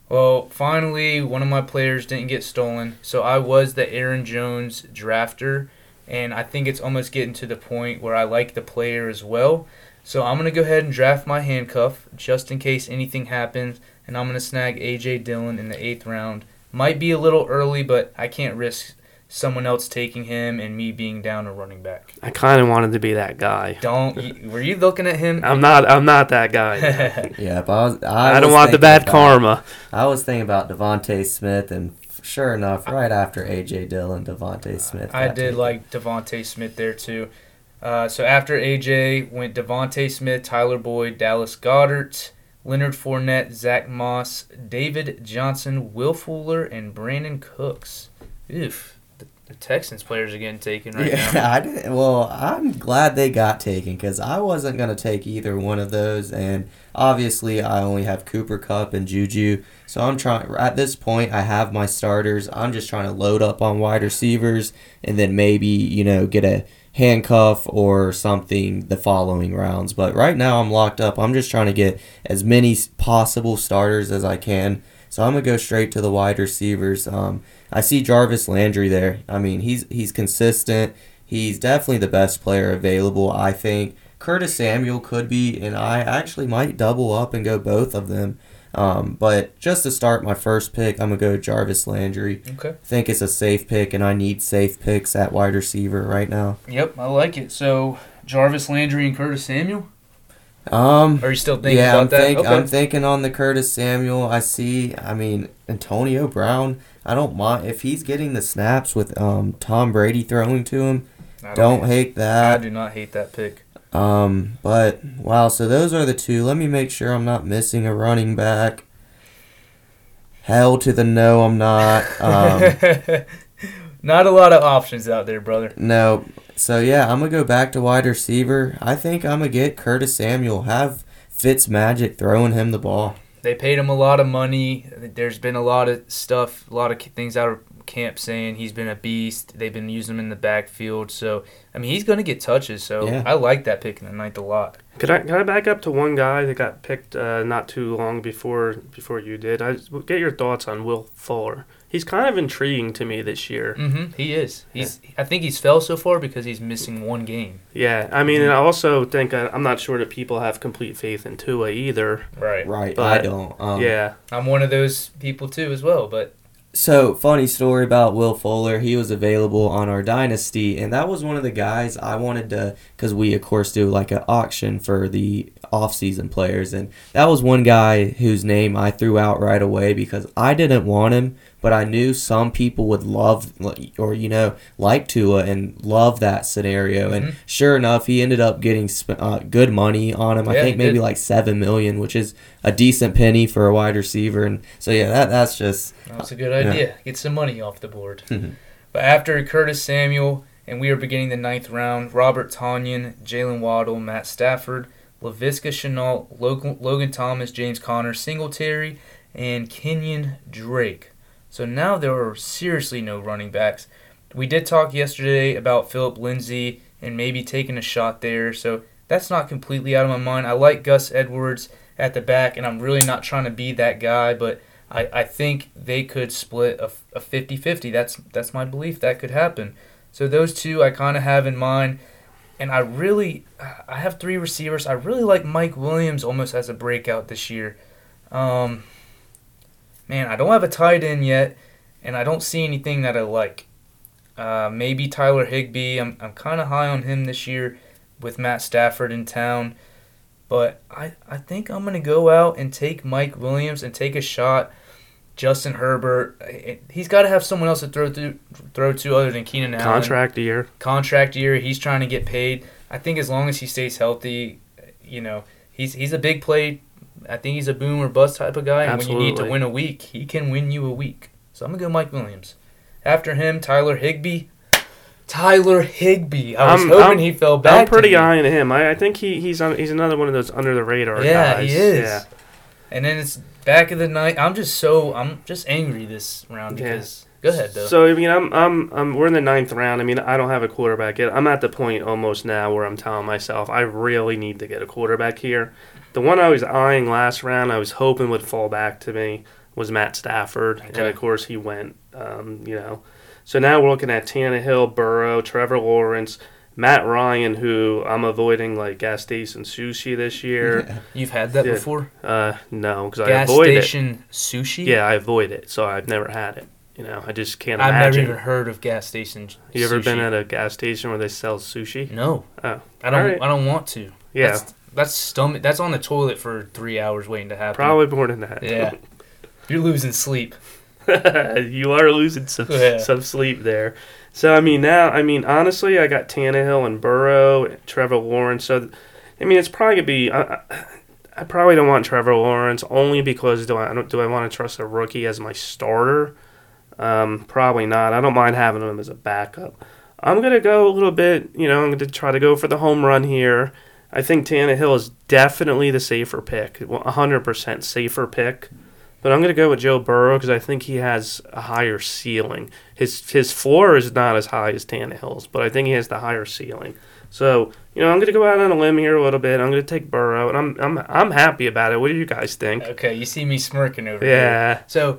Well, finally, one of my players didn't get stolen, so I was the Aaron Jones drafter, and I think it's almost getting to the point where I like the player as well. So I'm gonna go ahead and draft my handcuff just in case anything happens, and I'm gonna snag AJ Dillon in the eighth round. Might be a little early, but I can't risk someone else taking him and me being down a running back. I kind of wanted to be that guy. Don't. you- were you looking at him? I'm not. I'm not that guy. Yeah, but I, was, I, I, don't want the bad about- karma. I was thinking about DeVonta Smith, and sure enough, right after AJ Dillon, DeVonta Smith. I did taken. like DeVonta Smith there too. Uh, so after AJ went DeVonta Smith, Tyler Boyd, Dallas Goedert, Leonard Fournette, Zach Moss, David Johnson, Will Fuller, and Brandin Cooks. Oof, the, Texans players are getting taken right yeah, now. I did. Well, I'm glad they got taken because I wasn't gonna take either one of those, and obviously I only have Cooper Kupp and Juju. So I'm trying. At this point, I have my starters. I'm just trying to load up on wide receivers, and then maybe you know get a handcuff or something the following rounds. But right now I'm locked up. I'm just trying to get as many possible starters as I can. So I'm gonna go straight to the wide receivers. Um, I see Jarvis Landry there. I mean, he's he's consistent. He's definitely the best player available. I think Curtis Samuel could be, and I actually might double up and go both of them. Um, but just to start my first pick, I'm gonna go Jarvis Landry. Okay. I think it's a safe pick, and I need safe picks at wide receiver right now. Yep, I like it. So Jarvis Landry and Curtis Samuel. Um, Are you still thinking yeah, about I'm, that? think, okay. I'm thinking on the Curtis Samuel. I see. I mean, Antonio Brown. I don't mind if he's getting the snaps with um, Tom Brady throwing to him. I Don't hate that. I do not hate that pick. Um, but wow. So those are the two. Let me make sure I'm not missing a running back. Hell to the no, I'm not. Um, not a lot of options out there, brother. no. So yeah, I'm gonna go back to wide receiver. I think I'm gonna get Curtis Samuel. Have Fitz Magic throwing him the ball. They paid him a lot of money. There's been a lot of stuff, a lot of things out of camp saying he's been a beast. They've been using him in the backfield. So, I mean, he's going to get touches. So, Yeah. I like that pick in the ninth a lot. Could I, could I back up to one guy that got picked uh, not too long before before you did? I get your thoughts on Will Fuller. He's kind of intriguing to me this year. Mm-hmm. He is. He's. I think he's fell so far because he's missing one game. Yeah, I mean, and I also think uh, I'm not sure that people have complete faith in Tua either. Right. Right, But- I don't. Um, yeah, I'm one of those people too, as well. But So, funny story about Will Fuller. He was available on our Dynasty, and that was one of the guys I wanted to, because we, of course, do like an auction for the off-season players, and that was one guy whose name I threw out right away because I didn't want him, but I knew some people would love, or, you know, like Tua and love that scenario. And Mhm. sure enough, he ended up getting sp- uh, good money on him. I think maybe did. like seven million, which is a decent penny for a wide receiver. And so, yeah, that that's just that's a good Yeah. idea. Get some money off the board. Mhm. but after Curtis Samuel, and we are beginning the ninth round. Robert Tonyan, Jaylen Waddle, Matt Stafford, Laviska Shenault, Logan, Thomas, James Conner, Singletary, and Kenyon Drake. So now there are seriously no running backs. We did talk yesterday about Phillip Lindsay and maybe taking a shot there, so that's not completely out of my mind. I like Gus Edwards at the back, and I'm really not trying to be that guy, but I, I think they could split a, a 50-50. That's that's my belief that could happen. So those two I kind of have in mind, and I really I have three receivers. I really like Mike Williams almost as a breakout this year. Um, man, I don't have a tight end yet, and I don't see anything that I like. Uh, maybe Tyler Higbee. I'm I'm kind of high on him this year with Matt Stafford in town. But I, I think I'm going to go out and take Mike Williams and take a shot. Justin Herbert, he's got to have someone else to throw to, throw to other than Keenan Allen. contract year. Contract year, he's trying to get paid. I think as long as he stays healthy, you know, he's he's a big play. I think he's a boom or bust type of guy. And when you need to win a week, he can win you a week. So I'm gonna go Mike Williams. After him, Tyler Higbee. Tyler Higbee. I was I'm- hoping I'm- he fell back. I'm pretty high on him. I, I think he, he's on, he's another one of those under the radar Yeah, guys. he is. Yeah. And then it's back of the night. I'm just so I'm just angry this round Yeah. because go ahead though. So I mean, I'm, I'm, I'm, we're in the ninth round. I mean, I don't have a quarterback yet. I'm at the point almost now where I'm telling myself I really need to get a quarterback here. The one I was eyeing last round, I was hoping would fall back to me was Matt Stafford, and of course he went. Um, you know, so now we're looking at Tannehill, Burrow, Trevor Lawrence, Matt Ryan, who I'm avoiding like gas station sushi this year. You've had that Yeah. before? Uh, no, because I Gas avoid it. station sushi? Yeah, I avoid it, so I've never had it. You know, I just can't I've imagine. never even heard of gas station sushi. You ever sushi. been at a gas station where they sell sushi? No. Oh, I don't Alright. I don't want to. yeah, That's, that's stomach that's on the toilet for 3 hours waiting to happen. probably more than that. Yeah. You're losing sleep. you are losing some Yeah. some sleep there. So I mean now, I mean honestly, I got Tannehill and Burrow, and Trevor Lawrence. So I mean it's probably gonna be. I, I, probably don't want Trevor Lawrence only because do I, do I want to trust a rookie as my starter? Um, probably not. I don't mind having him as a backup. I'm gonna go a little bit. You know, I'm gonna try to go for the home run here. I think Tannehill is definitely the safer pick, 100% safer pick. But I'm going to go with Joe Burrow because I think he has a higher ceiling. His his floor is not as high as Tannehill's, but I think he has the higher ceiling. So you know, I'm going to go out on a limb here a little bit. I'm going to take Burrow, and I'm I'm I'm happy about it. What do you guys think? Okay, you see me smirking over here. Yeah, So,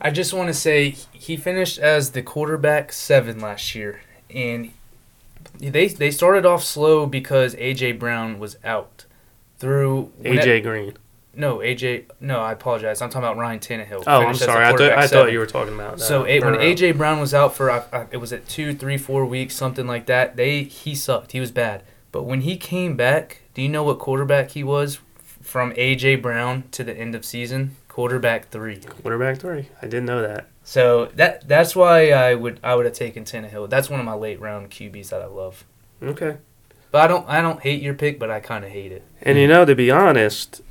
I just want to say he finished as the quarterback 7 last year and they they started off slow because AJ Brown was out. Through AJ Green. No, AJ. No, I apologize. I'm talking about Ryan Tannehill. Oh, I'm Finished as the sorry. I thought I thought you were talking about. Uh, So it, when AJ Brown was out for, uh, uh, it was at two, three, four weeks, something like that. They he sucked. He was bad. But when he came back, do you know what quarterback he was from AJ Brown to the end of season? Quarterback three. quarterback three. I didn't know that. So that that's why I would I would have taken Tannehill. That's one of my late round QBs that I love. Okay. But I don't I don't hate your pick, but I kind of hate it. And you know, to be honest,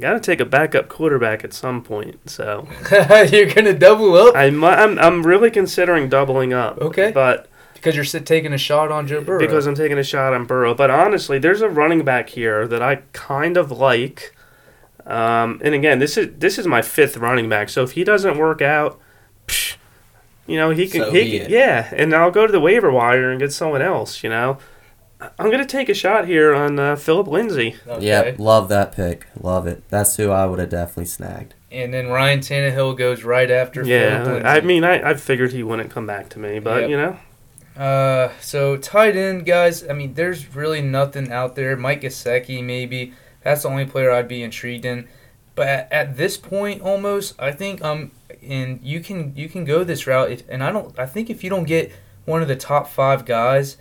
got to take a backup quarterback at some point. So You're gonna double up I'm I'm I'm really considering doubling up. Okay. But because you're taking a shot on Joe Burrow. because I'm taking a shot on Burrow. But honestly, there's a running back here that I kind of like. Um, and again, this is this is my fifth running back. So if he doesn't work out, psh, you know he can, So he can yeah, and I'll go to the waiver wire and get someone else. You know, I'm gonna take a shot here on uh, Phillip Lindsay. okay. Yep, love that pick. Love it. That's who I would have definitely snagged. and then Ryan Tannehill goes right after. Yeah, Phillip I mean, I, I figured he wouldn't come back to me, but Yep. you know, Uh, so tight end guys. I mean, there's really nothing out there. Mike Gesicki maybe. That's the only player I'd be intrigued in. But at, at this point, almost, I think um, and you can you can go this route. If, and I don't. I think if you don't get one of the top five guys,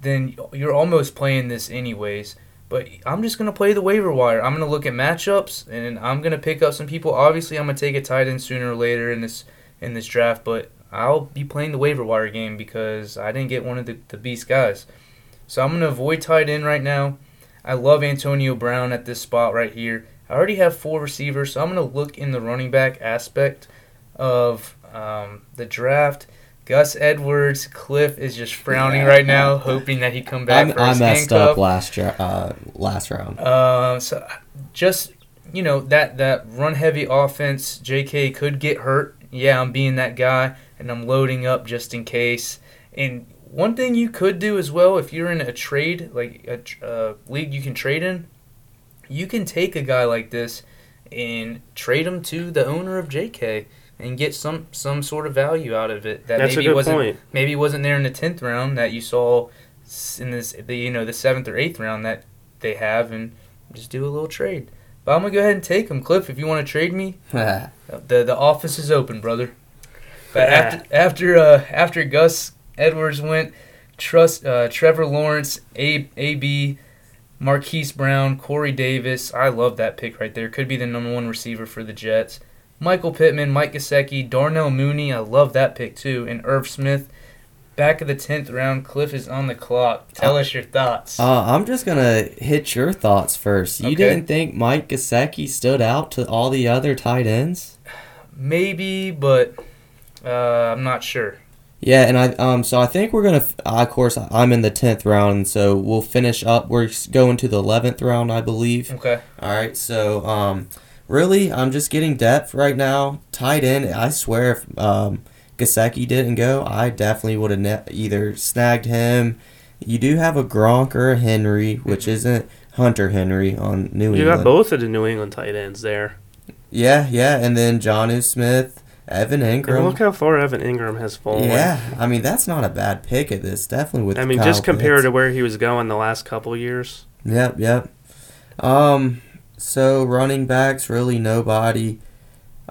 then you're almost playing this anyways. But I'm just gonna play the waiver wire. I'm gonna look at matchups, and I'm gonna pick up some people. Obviously, I'm gonna take a tight end sooner or later in this in this draft, but I'll be playing the waiver wire game because I didn't get one of the, the beast guys. So I'm gonna avoid tight end right now. I love Antonio Brown at this spot right here. I already have four receivers, so I'm gonna look in the running back aspect of um, the draft. Gus Edwards, Cliff is just frowning right now, hoping that he come back I'm, for I his messed handcuff. up last dra- uh, last round. Uh, so just you know that that run heavy offense, J.K. could get hurt. Yeah, I'm being that guy, and I'm loading up just in case. And one thing you could do as well, if you're in a trade like a uh, league you can trade in, you can take a guy like this and trade him to the owner of J.K. and get some some sort of value out of it that that's a maybe good wasn't point. maybe wasn't there in the tenth round that you saw in this the you know the seventh or eighth round that they have, and just do a little trade. But I'm gonna go ahead and take him, Cliff. If you want to trade me, the the office is open, brother. But after after uh, after Gus Edwards went, trust uh, Trevor Lawrence, A AB, Marquise Brown, Corey Davis. I love that pick right there. Could be the number one receiver for the Jets. Michael Pittman, Mike Gesicki, Darnell Mooney. I love that pick too, and Irv Smith. Back of the tenth round, Cliff is on the clock. Tell us your thoughts. Uh, I'm just gonna hit your thoughts first. You Okay. didn't think Mike Gesicki stood out to all the other tight ends? Maybe, but uh, I'm not sure. Yeah, and I um so I think we're gonna uh, of course I'm in the tenth round, so we'll finish up. We're going to the eleventh round, I believe. Okay. All right, so um, really, I'm just getting depth right now. Tight end, I swear, if um, Gesicki didn't go, I definitely would have ne- either snagged him. You do have a Gronk or a Henry, which isn't Hunter Henry on New You England. You got both of the New England tight ends there. Yeah, yeah, and then Jonnu Smith, Evan And Ingram. look how far Evan Engram has fallen. Yeah, I mean that's not a bad pick at this. Definitely with. I mean, Kyle just compared to where he was going the last couple years. Yep, yep. Um, so running backs, really nobody.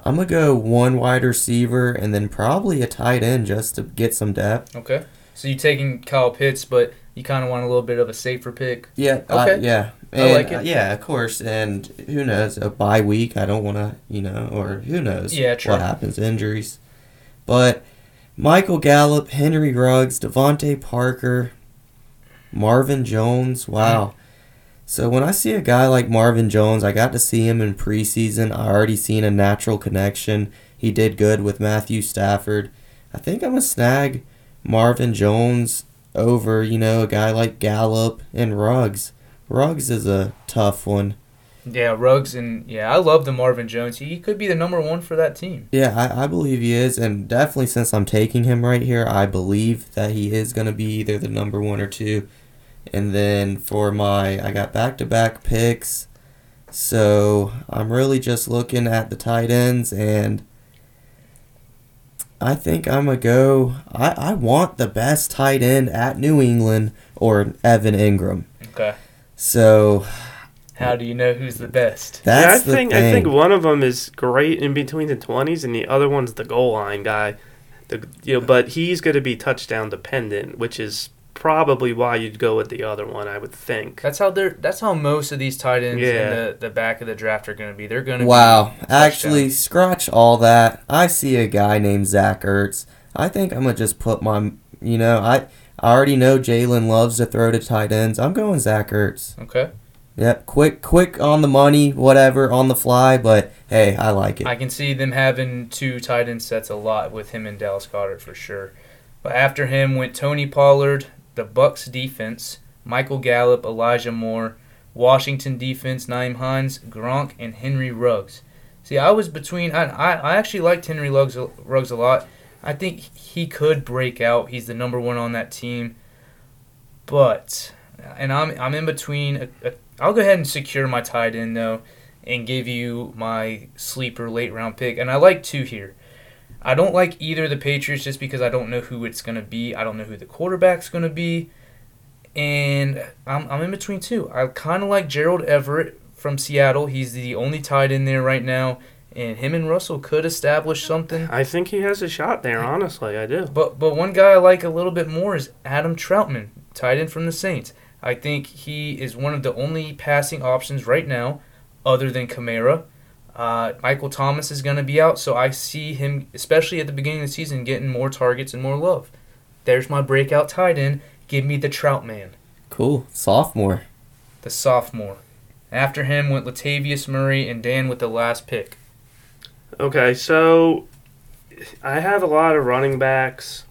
I'm gonna go one wide receiver and then probably a tight end just to get some depth. Okay. So you're taking Kyle Pitts, but you kind of want a little bit of a safer pick. Yeah, uh, Okay. yeah. I like it. uh, yeah, of course. And who knows? A bye week. I don't want to, you know, or who knows? Yeah, true. What happens? Injuries. But Michael Gallup, Henry Ruggs, Devontae Parker, Marvin Jones. Wow. So when I see a guy like Marvin Jones, I got to see him in preseason. I already seen a natural connection. He did good with Matthew Stafford. I think I'm gonna snag Marvin Jones over, you know, a guy like Gallup and Ruggs. Ruggs is a tough one. Yeah, Ruggs and yeah, I love the Marvin Jones. He could be the number one for that team. Yeah, I, I believe he is, and definitely since I'm taking him right here, I believe that he is going to be either the number one or two. And then for my, I got back to back picks, so I'm really just looking at the tight ends, and I think I'm going to go. I, I want the best tight end at New England or Evan Engram. Okay. So How do you know who's the best? that's yeah, I the think thing. I think one of them is great in between the twenties, and the other one's the goal line guy. The you know, but he's going to be touchdown dependent, which is probably why you'd go with the other one. I would think. That's how they're. That's how most of these tight ends Yeah. in the, the back of the draft are going to be. They're going to. Wow. Be Actually, scratch all that. I see a guy named Zach Ertz. I think I'm gonna just put my, you know, I I already know Jalen loves to throw to tight ends. I'm going Zach Ertz. Okay. Yep, quick, quick on the money, whatever, on the fly. But hey, I like it. I can see them having two tight end sets a lot with him and Dallas Goedert for sure. But after him went Tony Pollard, the Bucs defense, Michael Gallup, Elijah Moore, Washington defense, Nyheim Hines, Gronk, and Henry Ruggs. See, I was between. I I, I actually liked Henry Ruggs, Ruggs a lot. I think he could break out. He's the number one on that team. But and I'm I'm in between. A, I'll go ahead and secure my tight end though, and give you my sleeper late round pick. And I like two here. I don't like either of the Patriots just because I don't know who it's going to be. I don't know who the quarterback's going to be. And I'm, I'm in between two. I kind of like Gerald Everett from Seattle. He's the only tight end there right now. And him and Russell could establish something. I think he has a shot there, honestly. I do. But but one guy I like a little bit more is Adam Trautman, tight end from the Saints. I think he is one of the only passing options right now, other than Kamara. Uh, Michael Thomas is going to be out, so I see him, especially at the beginning of the season, getting more targets and more love. There's my breakout tight end. Give me the Trout man, Cool. Sophomore. the sophomore. After him went Latavius Murray and Dan with the last pick. Okay, so I have a lot of running backs,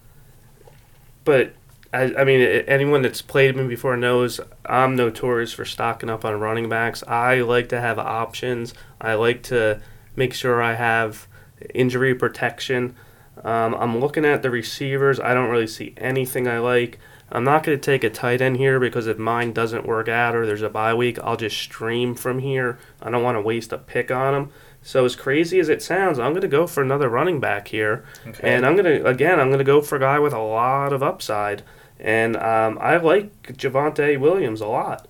but I, I mean, anyone that's played me before knows I'm notorious for stocking up on running backs. I like to have options. I like to make sure I have injury protection. Um, I'm looking at the receivers. I don't really see anything I like. I'm not going to take a tight end here because if mine doesn't work out or there's a bye week, I'll just stream from here. I don't want to waste a pick on them. So as crazy as it sounds, I'm going to go for another running back here, Okay. and I'm going to again I'm going to go for a guy with a lot of upside, and um, I like Javonte Williams a lot.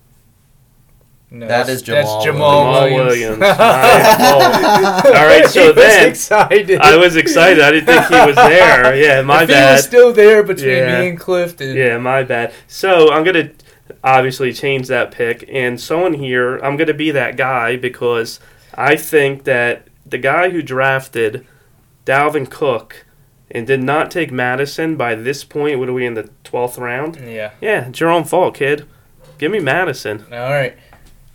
no, that's- is Jamal That's Jamal Jamal Williams. Williams. My fault. All right, so He was then excited. I was excited. I didn't think he was there. Yeah, my the bad. field's still there between Yeah. me and Clifton. Yeah, my bad. So I'm gonna obviously change that pick, and someone here, I'm gonna be that guy because I think that the guy who drafted Dalvin Cook and did not take Mattison by this point, what are we in the twelfth round? Yeah. Yeah, it's your own fault, kid. Give me Mattison. All right.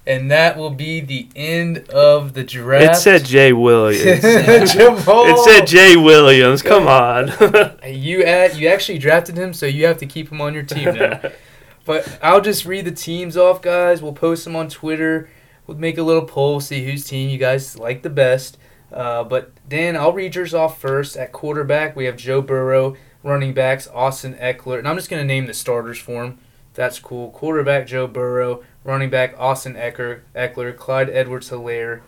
And that will be the end of the draft. It said Jay Williams. It said Jay Williams. Come on. You at you actually drafted him, so you have to keep him on your team now. but I'll just read the teams off, guys. We'll post them on Twitter. We'll make a little poll, see whose team you guys like the best. Uh, but Dan, I'll read yours off first. At quarterback, we have Joe Burrow. Running backs, Austin Ekeler. And I'm just going to name the starters for him. That's cool. Quarterback, Joe Burrow. Running back, Austin Ekeler. Ekeler. Clyde Edwards Helaire.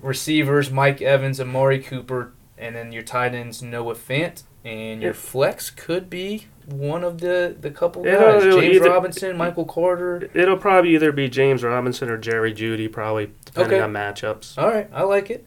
Receivers, Mike Evans, Amari Cooper. And then your tight ends, Noah Fant. And your flex could be one of the, the couple It'll- guys. it'll James either- Robinson, Michael Carter. It'll probably either be James Robinson or Jerry Jeudy, probably depending Okay. on matchups. All right, I like it.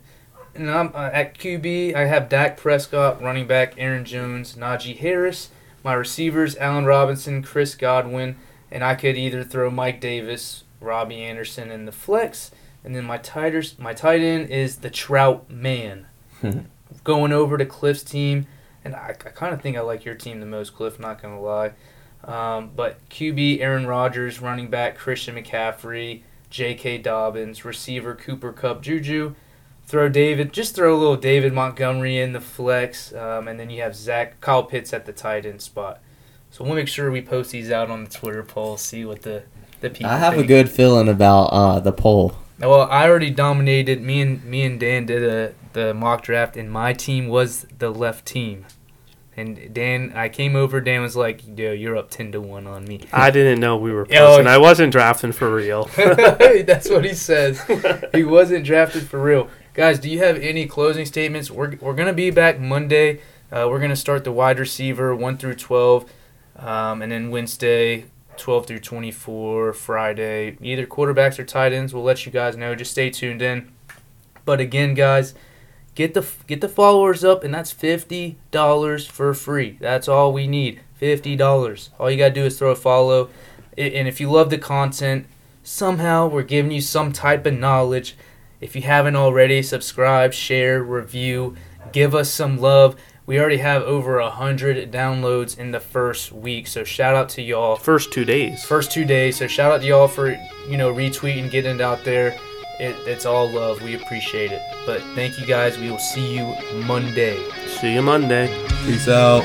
And I'm uh, at QB. I have Dak Prescott, running back Aaron Jones, Najee Harris. My receivers Allen Robinson, Chris Godwin, and I could either throw Mike Davis, Robbie Anderson in the flex, and then my tighters, my tight end is the Trout Man. Going over to Cliff's team, and I, I kind of think I like your team the most, Cliff. Not gonna lie. Um, but QB Aaron Rodgers, running back Christian McCaffrey, J.K. Dobbins, receiver Cooper Kupp Juju. Throw David, just throw a little David Montgomery in the flex, um, and then you have Zach Kyle Pitts at the tight end spot. So we'll make sure we post these out on the Twitter poll, see what the the people. I have a good feeling about uh, the poll. Well, I already dominated. Me and me and Dan did a the mock draft, and my team was the left team. And Dan, I came over. Dan was like, "Yo, you're up ten to one on me." I didn't know we were Oh, posting. I wasn't drafting for real. That's what he says. he wasn't drafted for real. Guys, do you have any closing statements? We're, we're going to be back Monday. Uh, we're going to start the wide receiver 1 through 12, um, and then Wednesday 12 through 24, Friday, either quarterbacks or tight ends. We'll let you guys know. Just stay tuned in. But again, guys, get the get the followers up, and that's fifty dollars for free. That's all we need. Fifty dollars. All you gotta do is throw a follow, and if you love the content, somehow we're giving you some type of knowledge. If you haven't already, subscribe, share, review, give us some love. We already have over a hundred downloads in the first week, so shout out to y'all. First two days. First two days, so shout out to y'all for you know retweeting, getting it out there. It, it's all love. We appreciate it. But thank you guys. We will see you Monday. See you Monday. Peace out.